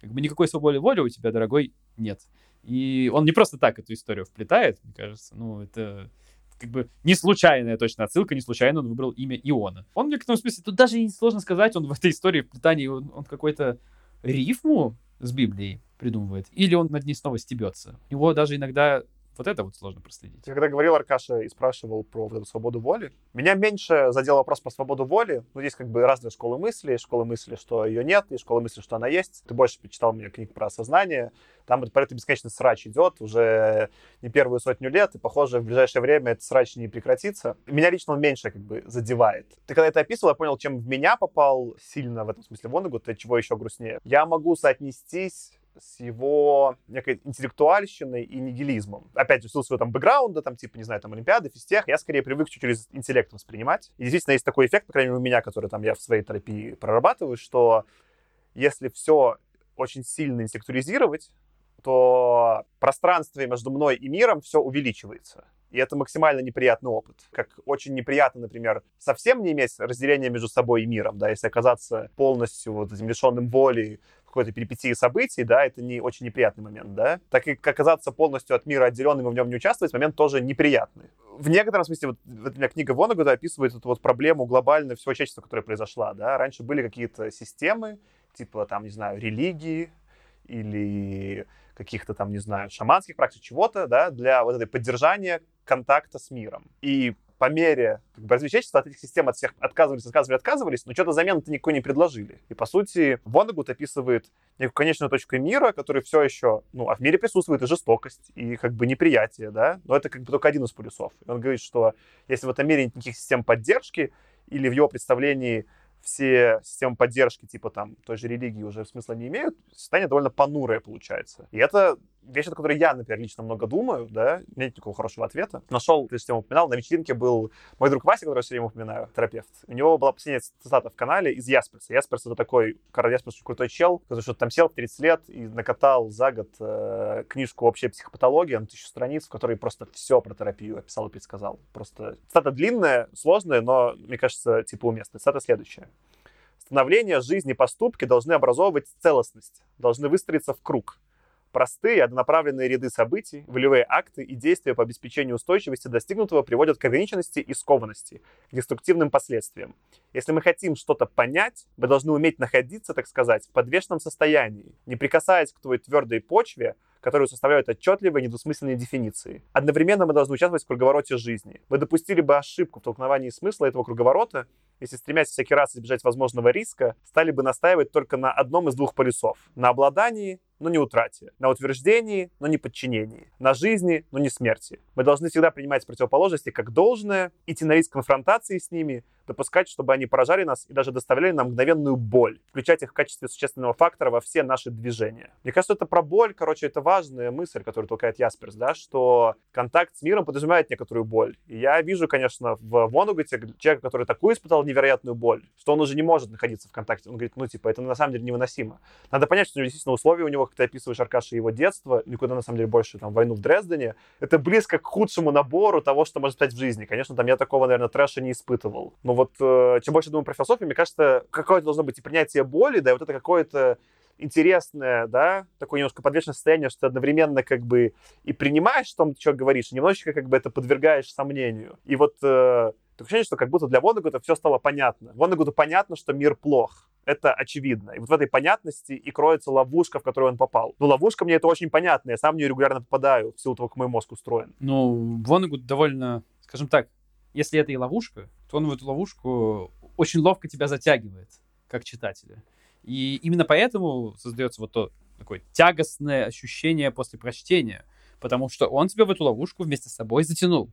Как бы никакой свободы воли у тебя, дорогой, нет. И он не просто так эту историю вплетает, мне кажется. Ну, это как бы не случайная точно отсылка, не случайно он выбрал имя Иона. Он в некотором смысле, тут даже и сложно сказать, он в этой истории вплетании, он, он какой-то рифму с Библией придумывает, или он над ней снова стебется. У него даже иногда вот это вот сложно проследить. Ты когда говорил, Аркаша, и спрашивал про вот эту свободу воли, меня меньше задел вопрос про свободу воли. Ну, есть как бы разные школы мысли. Школа мысли, что ее нет, есть школа мысли, что она есть. Ты больше почитал мне книг про осознание. Там про это бесконечно срач идет уже не первую сотню лет, и, похоже, в ближайшее время этот срач не прекратится. Меня лично он меньше как бы задевает. Ты когда это описывал, я понял, чем в меня попал сильно в этом смысле Вонегут, от чего еще грустнее. Я могу соотнестись с его некой интеллектуальщиной и нигилизмом. Опять же, в силу своего там бэкграунда, там, типа, не знаю, там, Олимпиады, физтех, я скорее привык чуть через интеллект воспринимать. И действительно есть такой эффект, по крайней мере, у меня, который там я в своей терапии прорабатываю, что если все очень сильно интеллектуализировать, то пространство между мной и миром все увеличивается. И это максимально неприятный опыт. Как очень неприятно, например, совсем не иметь разделения между собой и миром, да, если оказаться полностью вот этим лишенным воли какой-то перипетии событий, да, это не очень неприятный момент, да. Так и оказаться полностью от мира отделенным и в нем не участвовать, момент тоже неприятный. В некотором смысле, вот, вот у меня книга Вонагуда описывает эту вот проблему глобально всего человечества, которая произошла, да. Раньше были какие-то системы, типа, там, не знаю, религии или каких-то там, не знаю, шаманских практик, чего-то, да, для вот этой поддержания контакта с миром. И по мере как от этих систем от всех отказывались, отказывались, отказывались, но что-то замену-то никакой не предложили. И, по сути, Вонегут описывает некую конечную точку мира, который все еще, ну, а в мире присутствует и жестокость, и как бы неприятие, да, но это как бы только один из полюсов. И он говорит, что если в этом мире нет никаких систем поддержки, или в его представлении все системы поддержки, типа там той же религии уже смысла не имеют, состояние довольно понурое получается. И это вещь, о которой я, например, лично много думаю, да, нет никакого хорошего ответа. Нашел, ты же упоминал, на вечеринке был мой друг Вася, который я все время упоминаю, терапевт. У него была последняя цитата в канале из Ясперса. Ясперс это такой, Карл Ясперс крутой чел, который что-то там сел в 30 лет и накатал за год э, книжку «Общая психопатология» на тысячу страниц, в которой просто все про терапию описал и предсказал. Просто цитата длинная, сложная, но, мне кажется, типа уместная. Цитата следующая. Становление, жизни, поступки должны образовывать целостность, должны выстроиться в круг. Простые, однонаправленные ряды событий, волевые акты и действия по обеспечению устойчивости достигнутого приводят к ограниченности и скованности, к деструктивным последствиям. Если мы хотим что-то понять, мы должны уметь находиться, так сказать, в подвешенном состоянии, не прикасаясь к твоей твердой почве, которую составляют отчетливые недвусмысленные дефиниции. Одновременно мы должны участвовать в круговороте жизни. Мы допустили бы ошибку в толкновании смысла этого круговорота, если, стремясь всякий раз избежать возможного риска, стали бы настаивать только на одном из двух полюсов. На обладании, но не утрате. На утверждении, но не подчинении. На жизни, но не смерти. Мы должны всегда принимать противоположности как должное, идти на риск конфронтации с ними, допускать, чтобы они поражали нас и даже доставляли нам мгновенную боль, включать их в качестве существенного фактора во все наши движения. Мне кажется, это про боль, короче, это важная мысль, которую толкает Ясперс, да, что контакт с миром подразумевает некоторую боль. И я вижу, конечно, в Вонугате человека, который такую испытал невероятную боль, что он уже не может находиться в контакте. Он говорит, ну, типа, это на самом деле невыносимо. Надо понять, что у него действительно условия у него, как ты описываешь, Аркаша, его детство, никуда, на самом деле, больше, там, войну в Дрездене, это близко к худшему набору того, что может стать в жизни. Конечно, там я такого, наверное, трэша не испытывал. Но вот э, чем больше думаю про философию, мне кажется, какое-то должно быть и принятие боли, да, и вот это какое-то интересное, да, такое немножко подвешенное состояние, что ты одновременно как бы и принимаешь, что ты что говоришь, и немножечко как бы это подвергаешь сомнению. И вот э, такое ощущение, что как будто для Воннегута все стало понятно. Воннегуту понятно, что мир плох. Это очевидно. И вот в этой понятности и кроется ловушка, в которую он попал. Ну, ловушка мне это очень понятно. Я сам в нее регулярно попадаю в силу того, как мой мозг устроен. Ну, Воннегут довольно, скажем так, если это и ловушка, то он в эту ловушку очень ловко тебя затягивает, как читателя. И именно поэтому создается вот то такое тягостное ощущение после прочтения, потому что он тебя в эту ловушку вместе с собой затянул.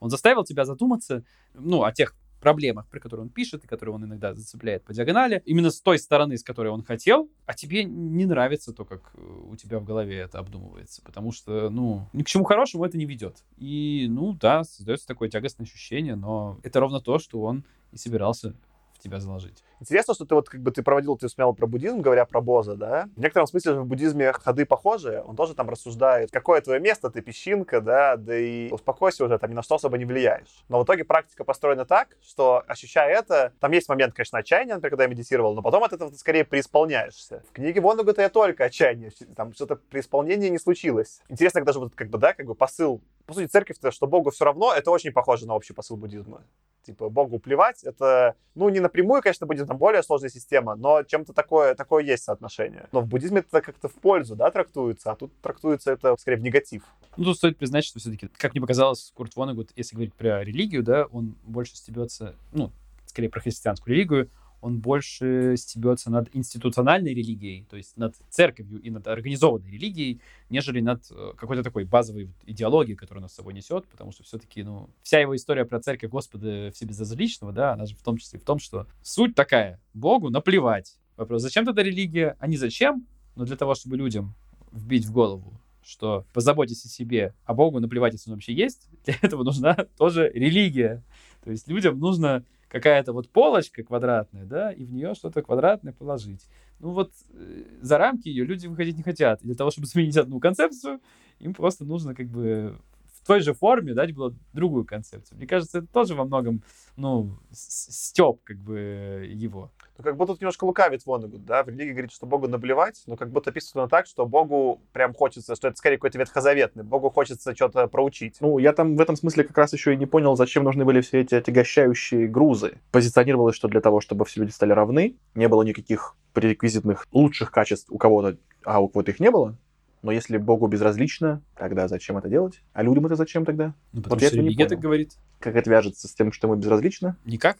Он заставил тебя задуматься, ну, о тех проблемах, про которые он пишет и которые он иногда зацепляет по диагонали, именно с той стороны, с которой он хотел, а тебе не нравится то, как э, у тебя в голове это обдумывается, потому что, ну, ни к чему хорошему это не ведет. И, ну, да, создается такое тягостное ощущение, но это ровно то, что он и собирался тебя заложить. Интересно, что ты вот как бы ты проводил, ты смел про буддизм, говоря про Боза, да? В некотором смысле в буддизме ходы похожие. Он тоже там рассуждает, какое твое место, ты песчинка, да, да и успокойся уже, там ни на что особо не влияешь. Но в итоге практика построена так, что ощущая это, там есть момент, конечно, отчаяния, например, когда я медитировал, но потом от этого ты скорее преисполняешься. В книге Воннегута я только отчаяние, там что-то преисполнение не случилось. Интересно, даже вот как бы, да, как бы посыл по сути, церковь-то, что Богу все равно, это очень похоже на общий посыл буддизма. Типа, Богу плевать, это, ну, не напрямую, конечно, будет там более сложная система, но чем-то такое, такое есть соотношение. Но в буддизме это как-то в пользу, да, трактуется, а тут трактуется это скорее в негатив. Ну, тут стоит признать, что все-таки, как мне показалось, Курт Вонегут, если говорить про религию, да, он больше стебется, ну, скорее про христианскую религию, он больше стебется над институциональной религией, то есть над церковью и над организованной религией, нежели над э, какой-то такой базовой идеологией, которую он с собой несет, потому что все-таки, ну, вся его история про церковь Господа Всебезразличного, да, она же в том числе в том, что суть такая, Богу наплевать. Вопрос, зачем тогда религия? А не зачем, но для того, чтобы людям вбить в голову, что позаботьтесь о себе, а Богу наплевать, если он вообще есть, для этого нужна тоже религия. То есть людям нужно какая-то вот полочка квадратная, да, и в нее что-то квадратное положить. Ну вот э, за рамки ее люди выходить не хотят. И для того, чтобы сменить одну концепцию, им просто нужно как бы в той же форме дать было другую концепцию. Мне кажется, это тоже во многом, ну, степ как бы его. Ну, как будто тут немножко лукавит Вонегуд, да, в религии говорит, что Богу наблевать, но как будто описано так, что Богу прям хочется, что это скорее какой-то ветхозаветный, Богу хочется что-то проучить. Ну, я там в этом смысле как раз еще и не понял, зачем нужны были все эти отягощающие грузы. Позиционировалось, что для того, чтобы все люди стали равны, не было никаких пререквизитных лучших качеств у кого-то, а у кого-то их не было. Но если Богу безразлично, тогда зачем это делать? А людям это зачем тогда? Ну, потому вот что религия так говорит. Как это вяжется с тем, что мы безразлично? Никак.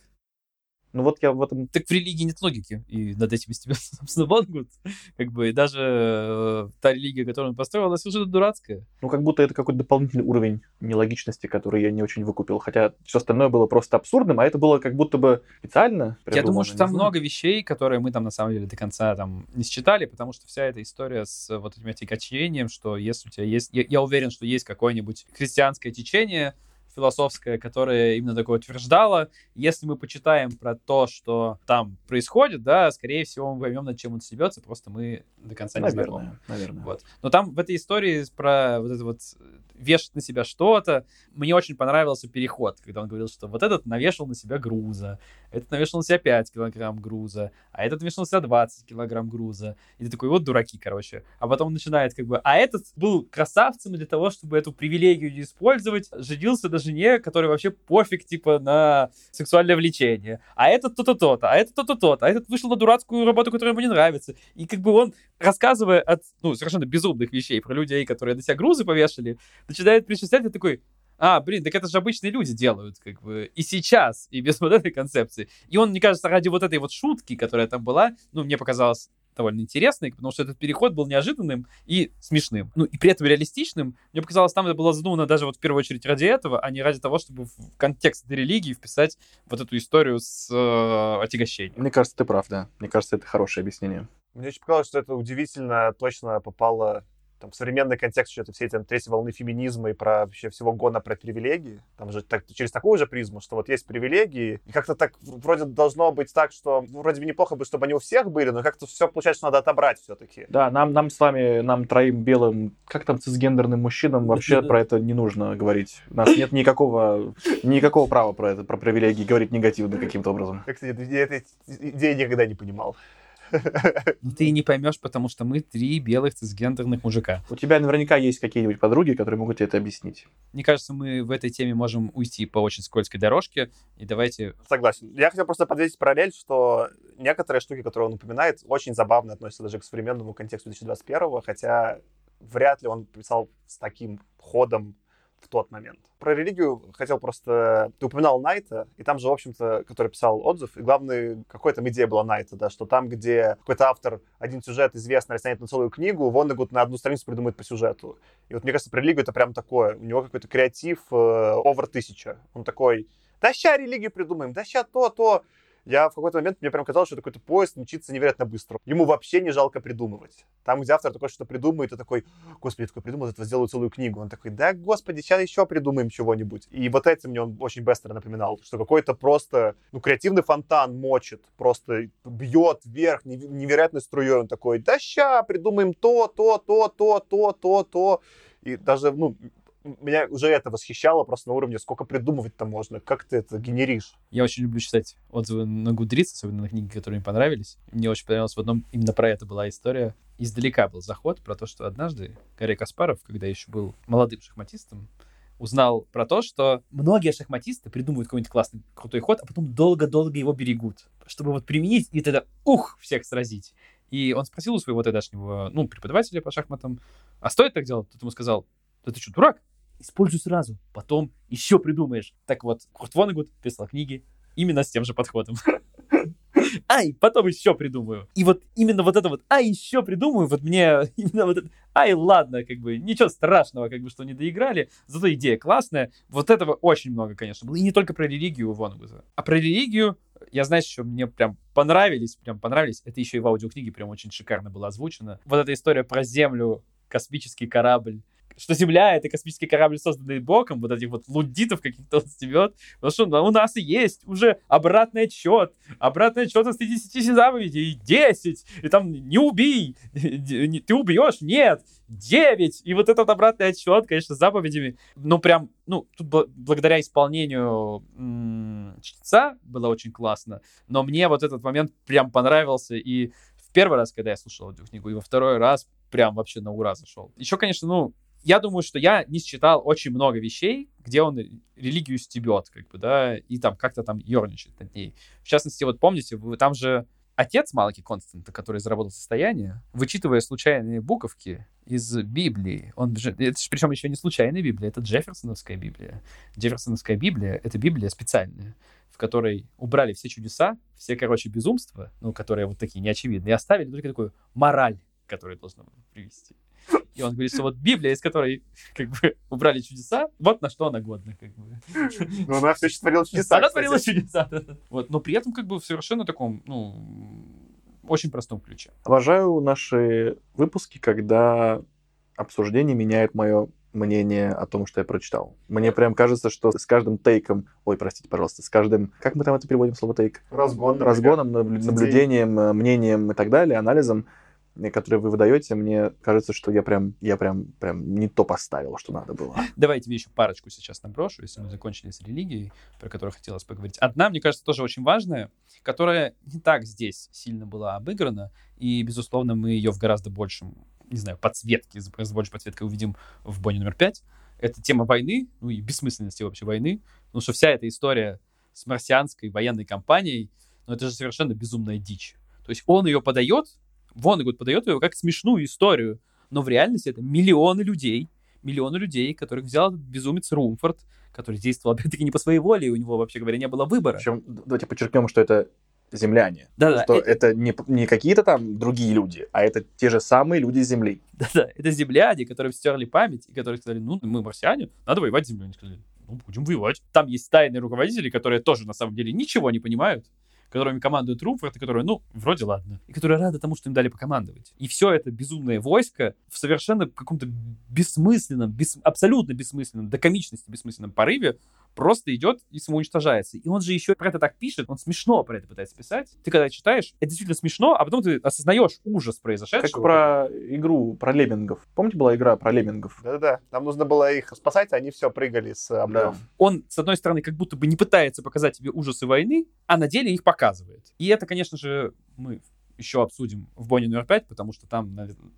Ну вот я в этом... Так в религии нет логики, и над этим стебется, собственно, Вангут. Как бы и даже э, та религия, которую он построил, она совершенно дурацкая. Ну как будто это какой-то дополнительный уровень нелогичности, который я не очень выкупил. Хотя все остальное было просто абсурдным, а это было как будто бы специально Я думаю, что там знаю. много вещей, которые мы там на самом деле до конца там не считали, потому что вся эта история с вот этим отягощением, что если у тебя есть... Я, я уверен, что есть какое-нибудь христианское течение, философская, которая именно такое утверждала. Если мы почитаем про то, что там происходит, да, скорее всего, мы поймем, над чем он стебется, просто мы до конца наверное, не знакомы. Наверное. Вот. Но там в этой истории про вот это вот вешать на себя что-то, мне очень понравился переход, когда он говорил, что вот этот навешал на себя груза, этот навешал на себя 5 килограмм груза, а этот навешал на себя 20 килограмм груза. И ты такой, вот дураки, короче. А потом он начинает как бы, а этот был красавцем для того, чтобы эту привилегию не использовать, женился на жене, которой вообще пофиг, типа, на сексуальное влечение. А этот то-то, то-то, а этот то-то, то-то, а этот вышел на дурацкую работу, которая ему не нравится. И как бы он, рассказывая от, ну, совершенно безумных вещей про людей, которые на себя грузы повешали, начинает перечислять, и такой, а, блин, так это же обычные люди делают, как бы, и сейчас, и без вот этой концепции. И он, мне кажется, ради вот этой вот шутки, которая там была, ну, мне показалось довольно интересной, потому что этот переход был неожиданным и смешным. Ну, и при этом реалистичным. Мне показалось, там это было задумано даже вот в первую очередь ради этого, а не ради того, чтобы в контекст этой религии вписать вот эту историю с э, отягощением. Мне кажется, ты прав, да. Мне кажется, это хорошее объяснение. Мне очень показалось, что это удивительно точно попало там, в современный контекст что-то все эти там, третьей волны феминизма и про вообще всего гона про привилегии. Там же так, через такую же призму, что вот есть привилегии, и как-то так вроде должно быть так, что ну, вроде бы неплохо бы, чтобы они у всех были, но как-то все получается, что надо отобрать все-таки. Да, нам, нам с вами, нам троим белым, как там цисгендерным мужчинам вообще про это не нужно говорить. У нас нет никакого, никакого права про это, про привилегии говорить негативно каким-то образом. Я, кстати, я этой идеи никогда не понимал. Ну, ты не поймешь, потому что мы три белых цисгендерных мужика. У тебя наверняка есть какие-нибудь подруги, которые могут тебе это объяснить. Мне кажется, мы в этой теме можем уйти по очень скользкой дорожке, и давайте... Согласен. Я хотел просто подвесить параллель, что некоторые штуки, которые он упоминает, очень забавно относятся даже к современному контексту 2021 хотя вряд ли он писал с таким ходом в тот момент. Про религию хотел просто... Ты упоминал Найта, и там же, в общем-то, который писал отзыв, и главный, какой там идея была Найта, да, что там, где какой-то автор один сюжет известно растянет на целую книгу, Воннегут на одну страницу придумает по сюжету. И вот мне кажется, про религию это прям такое. У него какой-то креатив э, over тысяча. Он такой да ща религию придумаем, да ща то, то. Я в какой-то момент, мне прям казалось, что это какой-то поезд мчится невероятно быстро. Ему вообще не жалко придумывать. Там, где автор такой что придумает, и такой, господи, такой придумал, этого сделаю целую книгу. Он такой, да, господи, сейчас еще придумаем чего-нибудь. И вот этим мне он очень быстро напоминал, что какой-то просто, ну, креативный фонтан мочит, просто бьет вверх нев- невероятной струей. Он такой, да ща, придумаем то, то, то, то, то, то, то. И даже, ну, меня уже это восхищало просто на уровне, сколько придумывать-то можно, как ты это генеришь. Я очень люблю читать отзывы на Goodreads, особенно на книги, которые мне понравились. Мне очень понравилось в одном, именно про это была история. Издалека был заход про то, что однажды Гарри Каспаров, когда еще был молодым шахматистом, узнал про то, что многие шахматисты придумывают какой-нибудь классный, крутой ход, а потом долго-долго его берегут, чтобы вот применить и тогда, ух, всех сразить. И он спросил у своего тогдашнего, ну, преподавателя по шахматам, а стоит так делать? Тот ему сказал, да ты что, дурак? Используй сразу, потом еще придумаешь. Так вот, Курт Воннегуд писал книги именно с тем же подходом. Ай, потом еще придумаю. И вот именно вот это вот, ай, еще придумаю, вот мне именно вот это, ай, ладно, как бы, ничего страшного, как бы, что не доиграли, зато идея классная. Вот этого очень много, конечно, было. И не только про религию у. А про религию, я, знаешь, что мне прям понравились, прям понравились, это еще и в аудиокниге прям очень шикарно было озвучено. Вот эта история про Землю, космический корабль, что Земля — это космический корабль, созданный Богом, вот этих вот лудитов каких-то он стебет, потому что у нас и есть уже обратный отчет, обратный отчет из 50 заповедей, 10, и там не убей, ты убьешь, нет, 9, и вот этот обратный отчет, конечно, с заповедями, ну прям, ну, тут бл- благодаря исполнению чтеца было очень классно, но мне вот этот момент прям понравился, и в первый раз, когда я слушал аудиокнигу, и во второй раз прям вообще на ура зашел. Еще, конечно, ну, я думаю, что я не считал очень много вещей, где он религию стебет, как бы, да, и там как-то там ерничает над ней. В частности, вот помните, вы- там же отец Малаки Константа, который заработал состояние, вычитывая случайные буковки из Библии, он же, это же причем еще не случайная Библия, это Джефферсоновская Библия. Джефферсоновская Библия — это Библия специальная, в которой убрали все чудеса, все, короче, безумства, ну, которые вот такие неочевидные, и оставили только такую мораль, которую должна привести. И он говорит, что вот Библия, из которой как бы убрали чудеса, вот на что она годна. Как бы. Ну, она все еще творила чудеса, Она кстати. творила чудеса. Вот, но при этом как бы в совершенно таком, ну, очень простом ключе. Обожаю наши выпуски, когда обсуждение меняет мое мнение о том, что я прочитал. Мне прям кажется, что с каждым тейком, ой, простите, пожалуйста, с каждым, как мы там это переводим слово тейк? Разгон. Разгоном, наблю- наблюдением, э, мнением и так далее, анализом, э, который вы выдаете, мне кажется, что я прям, я прям, прям не то поставил, что надо было. Давай я еще парочку сейчас наброшу, если мы закончили с религией, про которую хотелось поговорить. Одна, мне кажется, тоже очень важная, которая не так здесь сильно была обыграна, и, безусловно, мы ее в гораздо большем, не знаю, подсветке, с большей подсветкой увидим в Бонне номер пять. Это тема войны, ну и бессмысленности вообще войны, потому что вся эта история с марсианской военной кампанией, ну это же совершенно безумная дичь. То есть он ее подает, Воннегуд подает ее как смешную историю, но в реальности это миллионы людей, миллионы людей, которых взял безумец Румфорд, который действовал, опять-таки, не по своей воле, и у него, вообще говоря, не было выбора. Причем, давайте подчеркнем, что это земляне. Да-да, что э- это не, не какие-то там другие люди, а это те же самые люди Земли. Да-да, это земляне, которые стерли память, и которые сказали, ну, мы марсиане, надо воевать с землей. Они сказали, ну, будем воевать. Там есть тайные руководители, которые тоже, на самом деле, ничего не понимают, которыми командует Румфорд, и которые, ну, вроде ладно. И которые рады тому, что им дали покомандовать. И все это безумное войско в совершенно каком-то бессмысленном, бес- абсолютно бессмысленном, до комичности бессмысленном порыве просто идет и самоуничтожается. И он же еще про это так пишет, он смешно про это пытается писать. Ты когда читаешь, это действительно смешно, а потом ты осознаешь ужас произошедшего. Как про игру про леммингов. Помните, была игра про леммингов? Да-да-да. Нам нужно было их спасать, а они все прыгали с обрывов. он, с одной стороны, как будто бы не пытается показать тебе ужасы войны, а на деле их показывает. И это, конечно же, мы еще обсудим в Бонне номер 5, потому что там,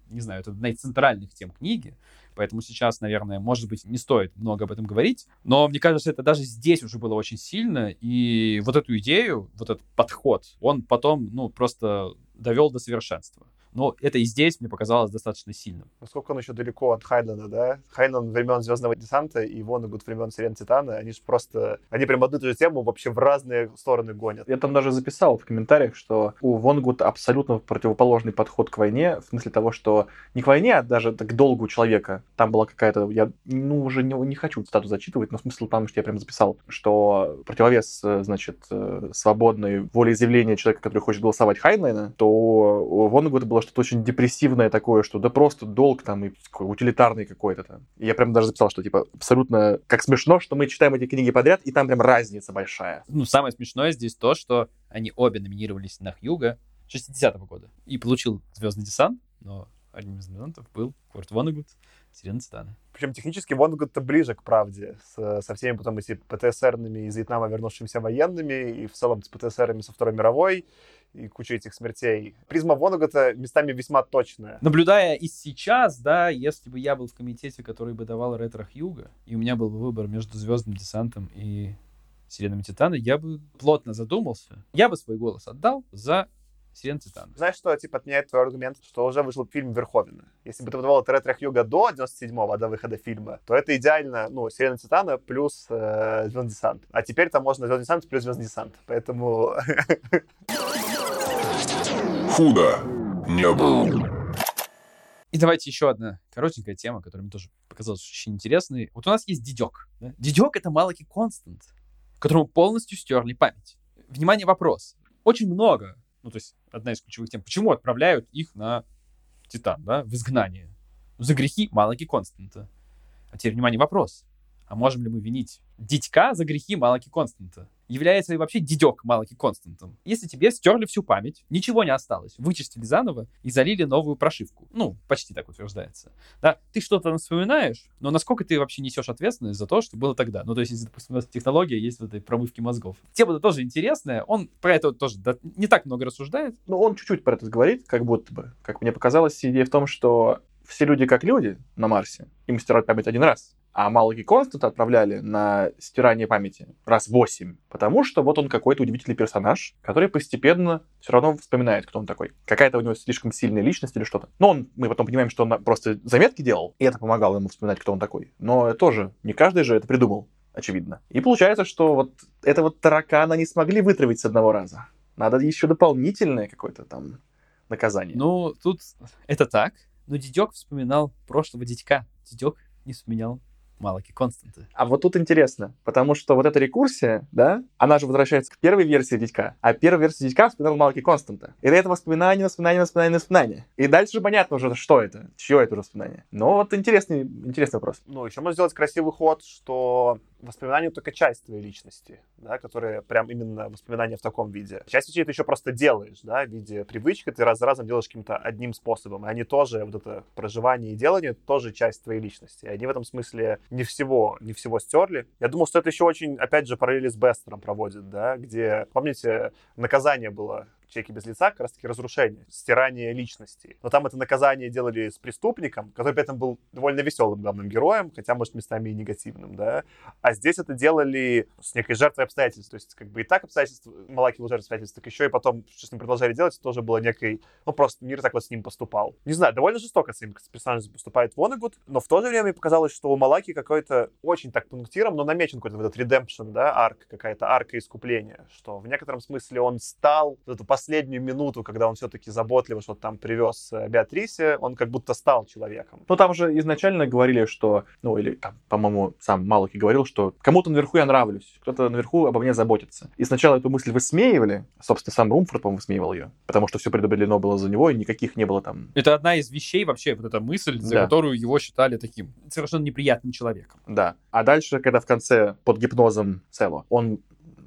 не знаю, это одна из центральных тем книги, поэтому сейчас, наверное, может быть, не стоит много об этом говорить, но мне кажется, это даже здесь уже было очень сильно, и вот эту идею, вот этот подход, он потом, ну, просто довел до совершенства. Но это и здесь мне показалось достаточно сильным. Насколько он еще далеко от Хайдена, да? Хайден времен Звездного десанта и Воннегуд времен Сирен Титана, они же просто... Они прям одну и ту же тему вообще в разные стороны гонят. Я там даже записал в комментариях, что у Вонгут абсолютно противоположный подход к войне, в смысле того, что не к войне, а даже к долгу человека. Там была какая-то, я ну уже не, не хочу цитату зачитывать, но смысл там, что я прям записал, что противовес, э, значит, э, свободной волеизъявления человека, который хочет голосовать Хайнлайна, то у Вонгута было что-то очень депрессивное такое, что да просто долг там и утилитарный какой-то там. И я прям даже записал, что типа абсолютно как смешно, что мы читаем эти книги подряд, и там прям разница большая. Ну, самое смешное здесь то, что они обе номинировались на Хьюга 60-го года. И получил «Звездный десант», но одним из номинантов был Курт Воннегут, «Сирена Титана». Причем технически Воннегуд-то ближе к правде, с, со всеми потом эти ПТСРными из Вьетнама вернувшимися военными, и в целом с ПТСРами со Второй мировой, и куча этих смертей. Призма Воннегута местами весьма точная. Наблюдая и сейчас, да, если бы я был в комитете, который бы давал ретро Хьюга, и у меня был бы выбор между Звездным десантом и Сиренами Титана, я бы плотно задумался. Я бы свой голос отдал за Сирен Титана. Знаешь, что типа отменяет твой аргумент, что уже вышел фильм Верховина? Если бы ты выдавал это ретро Хьюга до 97-го, до выхода фильма, то это идеально, ну, Сирена Титана плюс э, Звездный десант. А теперь там можно Звездный десант плюс Звездный десант. Поэтому... Худо не было. И давайте еще одна коротенькая тема, которая мне тоже показалась очень интересной. Вот у нас есть Дидек. Да? Дидек — это Малаки Констант, которому полностью стерли память. Внимание, вопрос. Очень много, ну, то есть одна из ключевых тем, почему отправляют их на Титан, да, в изгнание? За грехи Малаки Константа. А теперь, внимание, вопрос. А можем ли мы винить дитька за грехи Малаки Константа? Является вообще дидек Малаки Константом? Если тебе стерли всю память, ничего не осталось, вычистили заново и залили новую прошивку. Ну, почти так утверждается. Да, ты что-то вспоминаешь, но насколько ты вообще несешь ответственность за то, что было тогда? Ну, то есть, если, допустим, у нас технология есть в этой промывке мозгов. Тема тоже интересная, он про это тоже не так много рассуждает. Ну, он чуть-чуть про это говорит, как будто бы. Как мне показалось, идея в том, что все люди как люди на Марсе, им стирают память один раз. А Малаки Констант отправляли на стирание памяти раз восемь, потому что вот он какой-то удивительный персонаж, который постепенно все равно вспоминает, кто он такой. Какая-то у него слишком сильная личность или что-то. Но он, мы потом понимаем, что он просто заметки делал, и это помогало ему вспоминать, кто он такой. Но тоже не каждый же это придумал, очевидно. И получается, что вот этого таракана не смогли вытравить с одного раза. Надо еще дополнительное какое-то там наказание. Ну, тут это так. Но дедек вспоминал прошлого дядька. Дедек не вспоминал Малаки Константы. А вот тут интересно, потому что вот эта рекурсия, да, она же возвращается к первой версии дядька, а первая версия дядька вспоминал Малаки Константа. И это воспоминание, воспоминание, воспоминание, воспоминание. И дальше же понятно уже, что это, чье это воспоминание. Но вот интересный, интересный вопрос. Ну, еще можно сделать красивый ход, что воспоминания только часть твоей личности, да, которые прям именно воспоминания в таком виде. Часть вещей ты еще просто делаешь, да, в виде привычки, ты раз за разом делаешь каким-то одним способом, и они тоже, вот это проживание и делание, тоже часть твоей личности. И они в этом смысле не всего, не всего стерли. Я думал, что это еще очень, опять же, параллели с Бестером проводит, да, где, помните, наказание было человеке без лица как раз-таки разрушение, стирание личности. Но там это наказание делали с преступником, который при этом был довольно веселым главным героем, хотя, может, местами и негативным, да. А здесь это делали с некой жертвой обстоятельств. То есть, как бы и так обстоятельства, Малаки был жертвой обстоятельств, так еще и потом, что с ним продолжали делать, тоже было некой, ну, просто мир так вот с ним поступал. Не знаю, довольно жестоко с ним персонажем поступает Вонегуд, но в то же время показалось, что у Малаки какой-то очень так пунктиром, но намечен какой-то вот этот redemption, да, арк, какая-то арка искупления, что в некотором смысле он стал вот эту последнюю минуту, когда он все-таки заботливо что-то там привез э, Беатрисе, он как будто стал человеком. Ну, там же изначально говорили, что, ну, или там, по-моему, сам Малаки говорил, что кому-то наверху я нравлюсь, кто-то наверху обо мне заботится. И сначала эту мысль высмеивали, собственно, сам Румфорд, по-моему, высмеивал ее, потому что все предопределено было за него, и никаких не было там... Это одна из вещей вообще, вот эта мысль, за Да. которую его считали таким совершенно неприятным человеком. Да. А дальше, когда в конце под гипнозом Цело, он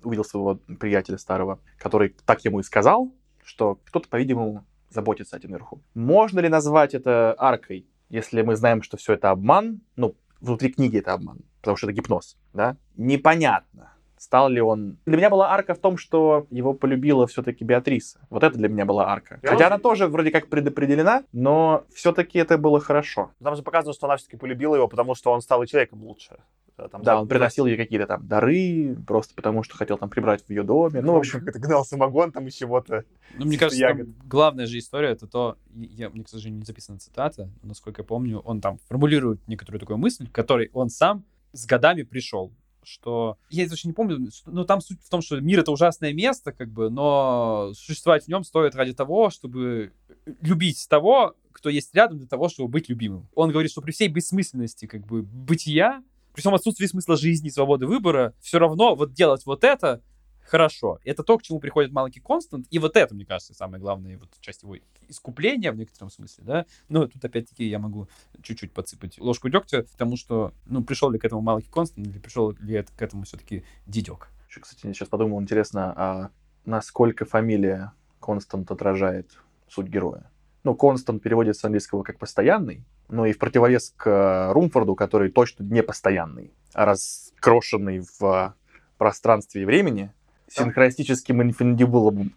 увидел своего приятеля старого, который так ему и сказал, что кто-то, по-видимому, заботится о тебе наверху. Можно ли назвать это аркой, если мы знаем, что все это обман? Ну, внутри книги это обман, потому что это гипноз, да? Непонятно. Стал ли он... Для меня была арка в том, что его полюбила все-таки Беатриса. Вот это для меня была арка. Я Хотя вот- она тоже вроде как предопределена, но все-таки это было хорошо. Там же показано, что она все-таки полюбила его, потому что он стал и человеком лучше. Когда там Да, за- он приносил ей какие-то там дары, просто потому что хотел там прибрать в ее доме. Ну, в общем, как это гнал самогон там из чего-то. Ну, мне кажется, там ягод. главная же история это то, я, мне, к сожалению, не записана цитата, но, насколько я помню, он там формулирует некоторую такую мысль, к которой он сам с годами пришел что я это очень не помню, но там суть в том, что мир это ужасное место, как бы, но существовать в нем стоит ради того, чтобы любить того, кто есть рядом для того, чтобы быть любимым. Он говорит, что при всей бессмысленности как бы бытия, при всем отсутствии смысла жизни и свободы выбора, все равно вот делать вот это хорошо. Это то, к чему приходит маленький Констант, и вот это, мне кажется, самая главная вот часть его искупления в некотором смысле, да. Но тут опять-таки я могу чуть-чуть подсыпать ложку дегтя, потому что, ну, пришел ли к этому маленький Констант, или пришел ли это- к этому все-таки дедек. Еще, кстати, я сейчас подумал, интересно, а насколько фамилия Констант отражает суть героя? Ну, Констант переводится с английского как «постоянный», но и в противовес к э, Румфорду, который точно не постоянный, а раскрошенный в пространстве и времени, синхронистическим инфиндибулом.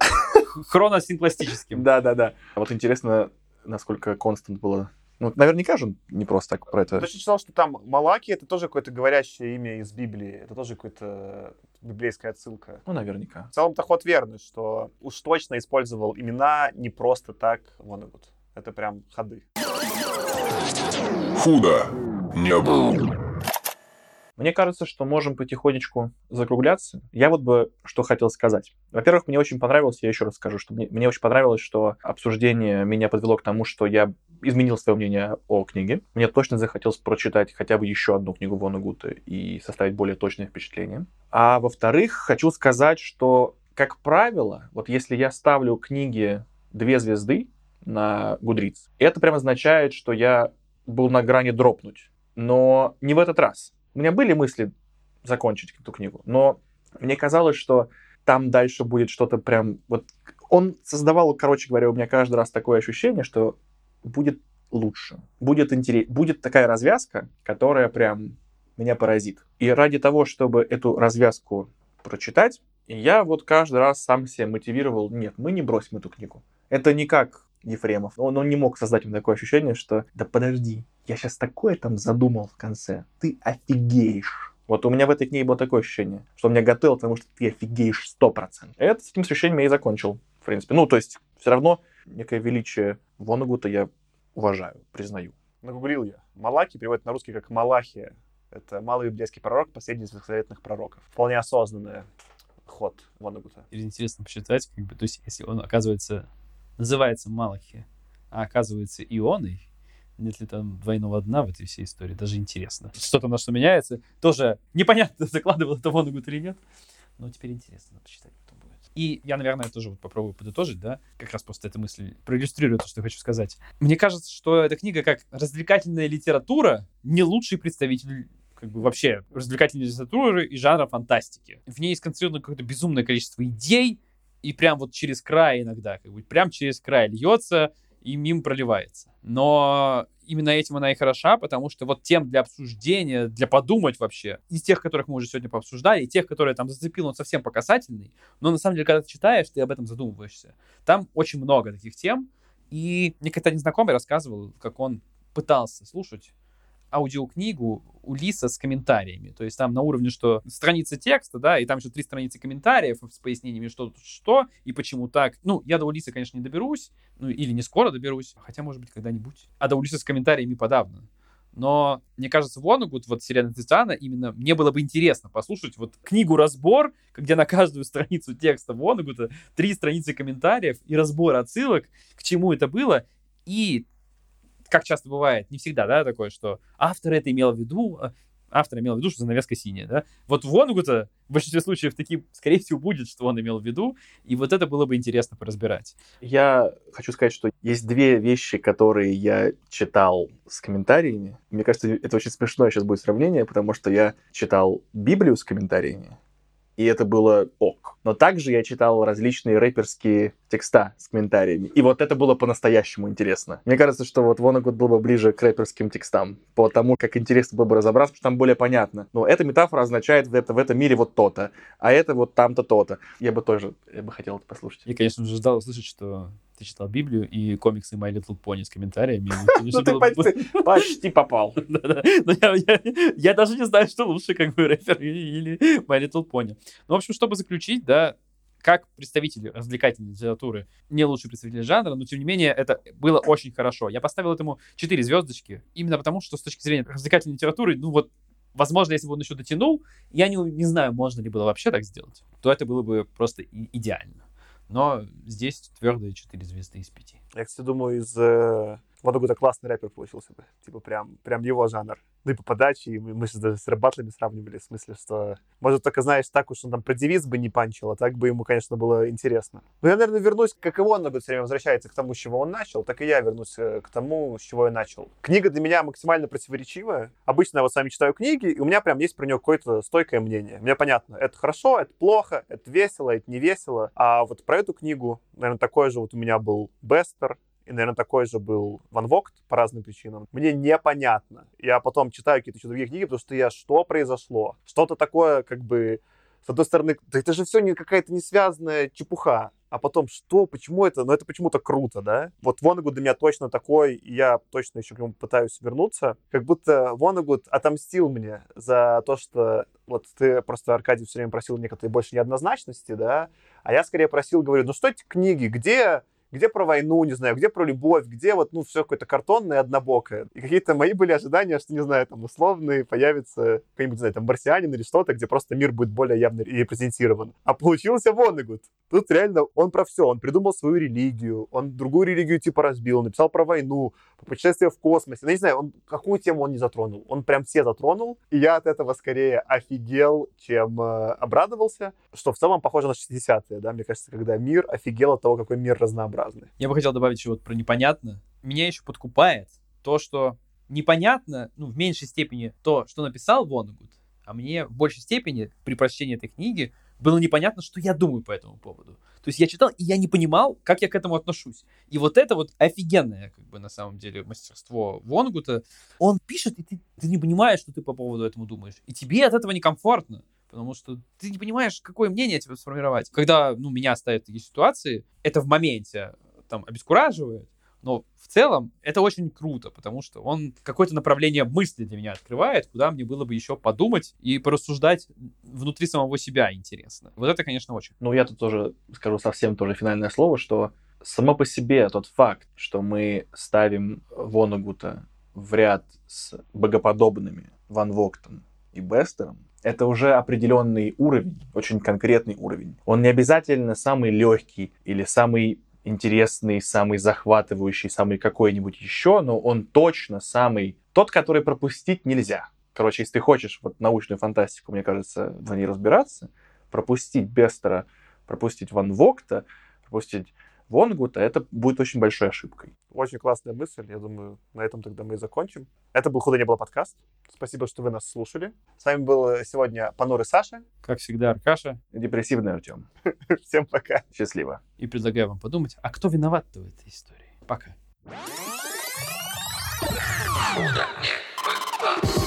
Хроносинкластическим. Да-да-да. А Вот интересно, насколько Констант было... Ну, наверняка же он не просто так про это... Я точно читал, что там Малаки это тоже какое-то говорящее имя из Библии. Это тоже какая-то библейская отсылка. Ну, наверняка. В целом-то ход верный, что уж точно использовал имена не просто так Вонегут. Это прям ходы. Худо не было. Мне кажется, что можем потихонечку закругляться. Я вот бы что хотел сказать. Во-первых, мне очень понравилось, я еще раз скажу, что мне, мне очень понравилось, что обсуждение меня подвело к тому, что я изменил свое мнение о книге. Мне точно захотелось прочитать хотя бы еще одну книгу Вонегута и составить более точное впечатление. А во-вторых, хочу сказать, что, как правило, вот если я ставлю книге две звезды на Гудриц, это прям означает, что я был на грани дропнуть. Но не в этот раз. У меня были мысли закончить эту книгу, но мне казалось, что там дальше будет что-то прям... Вот он создавал, короче говоря, у меня каждый раз такое ощущение, что будет лучше, будет интересно, будет такая развязка, которая прям меня поразит. И ради того, чтобы эту развязку прочитать, я вот каждый раз сам себя мотивировал, нет, мы не бросим эту книгу. Это не как Ефремов. Он, он не мог создать мне такое ощущение, что да подожди, я сейчас такое там задумал в конце, ты офигеешь. Вот у меня в этой книге было такое ощущение, что он меня готовил, потому что ты офигеешь сто процентов. Это с этим ощущением я и закончил, в принципе. Ну, то есть, все равно некое величие Вонагута я уважаю, признаю. Нагуглил я. Малаки переводят на русский как Малахия. Это малый библейский пророк, последний из ветхозаветных пророков. Вполне осознанный ход Вонагута. Или интересно посчитать, как бы, то есть, если он, оказывается, называется Малахи, а оказывается Ионой, нет ли там двойного дна в этой всей истории? Даже интересно. Что там на что меняется? Тоже непонятно, закладывал это Вонагут или нет. Но теперь интересно, надо посчитать потом будет. И я, наверное, тоже вот попробую подытожить, да, как раз просто эта мысль проиллюстрирует то, что я хочу сказать. Мне кажется, что эта книга как развлекательная литература не лучший представитель как бы вообще развлекательной литературы и жанра фантастики. В ней сконцентрировано какое-то безумное количество идей, и прям вот через край иногда, как бы прям через край льется и мимо проливается. Но именно этим она и хороша, потому что вот тем для обсуждения, для подумать вообще, из тех, которых мы уже сегодня пообсуждали, и тех, которые там зацепил, он совсем по касательный, но на самом деле, когда ты читаешь, ты об этом задумываешься. Там очень много таких тем, и мне как-то незнакомый рассказывал, как он пытался слушать аудиокнигу Улиса с комментариями. То есть там на уровне, что страница текста, да, и там еще три страницы комментариев с пояснениями, что тут что и почему так. Ну, я до Улиса, конечно, не доберусь, ну, или не скоро доберусь, хотя, может быть, когда-нибудь. А до Улиса с комментариями подавно. Но, мне кажется, Вонагуд, вот Сирена Титана, именно мне было бы интересно послушать вот книгу-разбор, где на каждую страницу текста Вонагута три страницы комментариев и разбор отсылок, к чему это было, и как часто бывает, не всегда, да, такое, что автор это имел в виду, а автор имел в виду, что занавеска синяя, да. Вот Вонагута в большинстве случаев таким, скорее всего, будет, что он имел в виду, и вот это было бы интересно поразбирать. Я хочу сказать, что есть две вещи, которые я читал с комментариями. Мне кажется, это очень смешное сейчас будет сравнение, потому что я читал Библию с комментариями, и это было ок. Но также я читал различные рэперские текста с комментариями. И вот это было по-настоящему интересно. Мне кажется, что вот Вонагуд был бы ближе к рэперским текстам, по тому, как интересно было бы разобраться, потому что там более понятно. Но эта метафора означает в, это, в этом мире вот то-то, а это вот там-то то-то. Я бы тоже, я бы хотел это послушать. Я, конечно же, ждал услышать, что ты читал Библию и комиксы My Little Pony с комментариями. Ну, ты почти- попал. Я, даже не знаю, что лучше, как бы рэпер или, My Little Pony. Ну, в общем, чтобы заключить, да, как представитель развлекательной литературы, не лучший представитель жанра, но тем не менее это было очень хорошо. Я поставил этому 4 звездочки, именно потому, что с точки зрения развлекательной литературы, ну вот, возможно, если бы он еще дотянул, я не, не знаю, можно ли было вообще так сделать, то это было бы просто идеально. Но здесь твердые 4 звезды из 5. Я, кстати, думаю, из э, Воногута классный рэпер получился бы. Типа прям, прям его жанр. Ну и по подаче, и мы, сейчас даже с рэп-баттлами сравнивали, в смысле, что... Может, только, знаешь, так уж он там про девиз бы не панчил, а так бы ему, конечно, было интересно. Но я, наверное, вернусь, как и он все время возвращается к тому, с чего он начал, так и я вернусь э, к тому, с чего я начал. Книга для меня максимально противоречивая. Обычно я вот с вами читаю книги, и у меня прям есть про нее какое-то стойкое мнение. Мне понятно, это хорошо, это плохо, это весело, это не весело. А вот про эту книгу, наверное, такой же вот у меня был Бестер, и, наверное, такой же был Ван Вогт по разным причинам. Мне непонятно. Я потом читаю какие-то еще другие книги, потому что я, что произошло? Что-то такое, как бы, с одной стороны, да это же все не какая-то не связанная чепуха. А потом, что, почему это? Ну, это почему-то круто, да? Вот Вонегуд для меня точно такой, и я точно еще к нему пытаюсь вернуться. Как будто Вонегуд отомстил мне за то, что вот ты просто, Аркадий, все время просил некоторые больше неоднозначности, да? А я скорее просил, говорю, ну что эти книги, где где про войну, не знаю, где про любовь, где вот, ну, все какое-то картонное, однобокое. И какие-то мои были ожидания, что, не знаю, там, условные появится какой-нибудь, не знаю, там, марсианин или что-то, где просто мир будет более явно репрезентирован. А получился Вонегуд. Тут реально он про все. Он придумал свою религию, он другую религию типа разбил, написал про войну, про путешествие в космосе. Ну, не знаю, он, какую тему он не затронул. Он прям все затронул. И я от этого скорее офигел, чем э, обрадовался. Что в целом похоже на 60-е, да, мне кажется, когда мир офигел от того, какой мир разнообразный. Я бы хотел добавить еще вот про непонятно. Меня еще подкупает то, что непонятно, ну, в меньшей степени то, что написал Вонегуд, а мне в большей степени при прочтении этой книги было непонятно, что я думаю по этому поводу. То есть я читал, и я не понимал, как я к этому отношусь. И вот это вот офигенное, как бы, на самом деле, мастерство Вонгута. Он пишет, и ты, ты не понимаешь, что ты по поводу этому думаешь. И тебе от этого некомфортно. Потому что ты не понимаешь, какое мнение тебе сформировать. Когда, ну, меня ставят такие ситуации, это в моменте там обескураживает, но в целом это очень круто, потому что он какое-то направление мысли для меня открывает, куда мне было бы еще подумать и порассуждать внутри самого себя интересно. Вот это, конечно, очень. Ну, я тут тоже скажу совсем тоже финальное слово, что само по себе тот факт, что мы ставим Вонагута в ряд с богоподобными Ван Воктом и Бестером, это уже определенный уровень, очень конкретный уровень. Он не обязательно самый легкий или самый интересный, самый захватывающий, самый какой-нибудь еще, но он точно самый тот, который пропустить нельзя. Короче, если ты хочешь вот научную фантастику, мне кажется, в ней разбираться, пропустить Бестера, пропустить Ван Вогта, пропустить Вонгута, это будет очень большой ошибкой. Очень классная мысль. Я думаю, на этом тогда мы и закончим. Это был «Худо не было» подкаст. Спасибо, что вы нас слушали. С вами был сегодня Понурый Саша. Как всегда, Аркаша. Депрессивный Артем. Всем пока. Счастливо. И предлагаю вам подумать, а кто виноват-то в этой истории? Пока. Худо не было.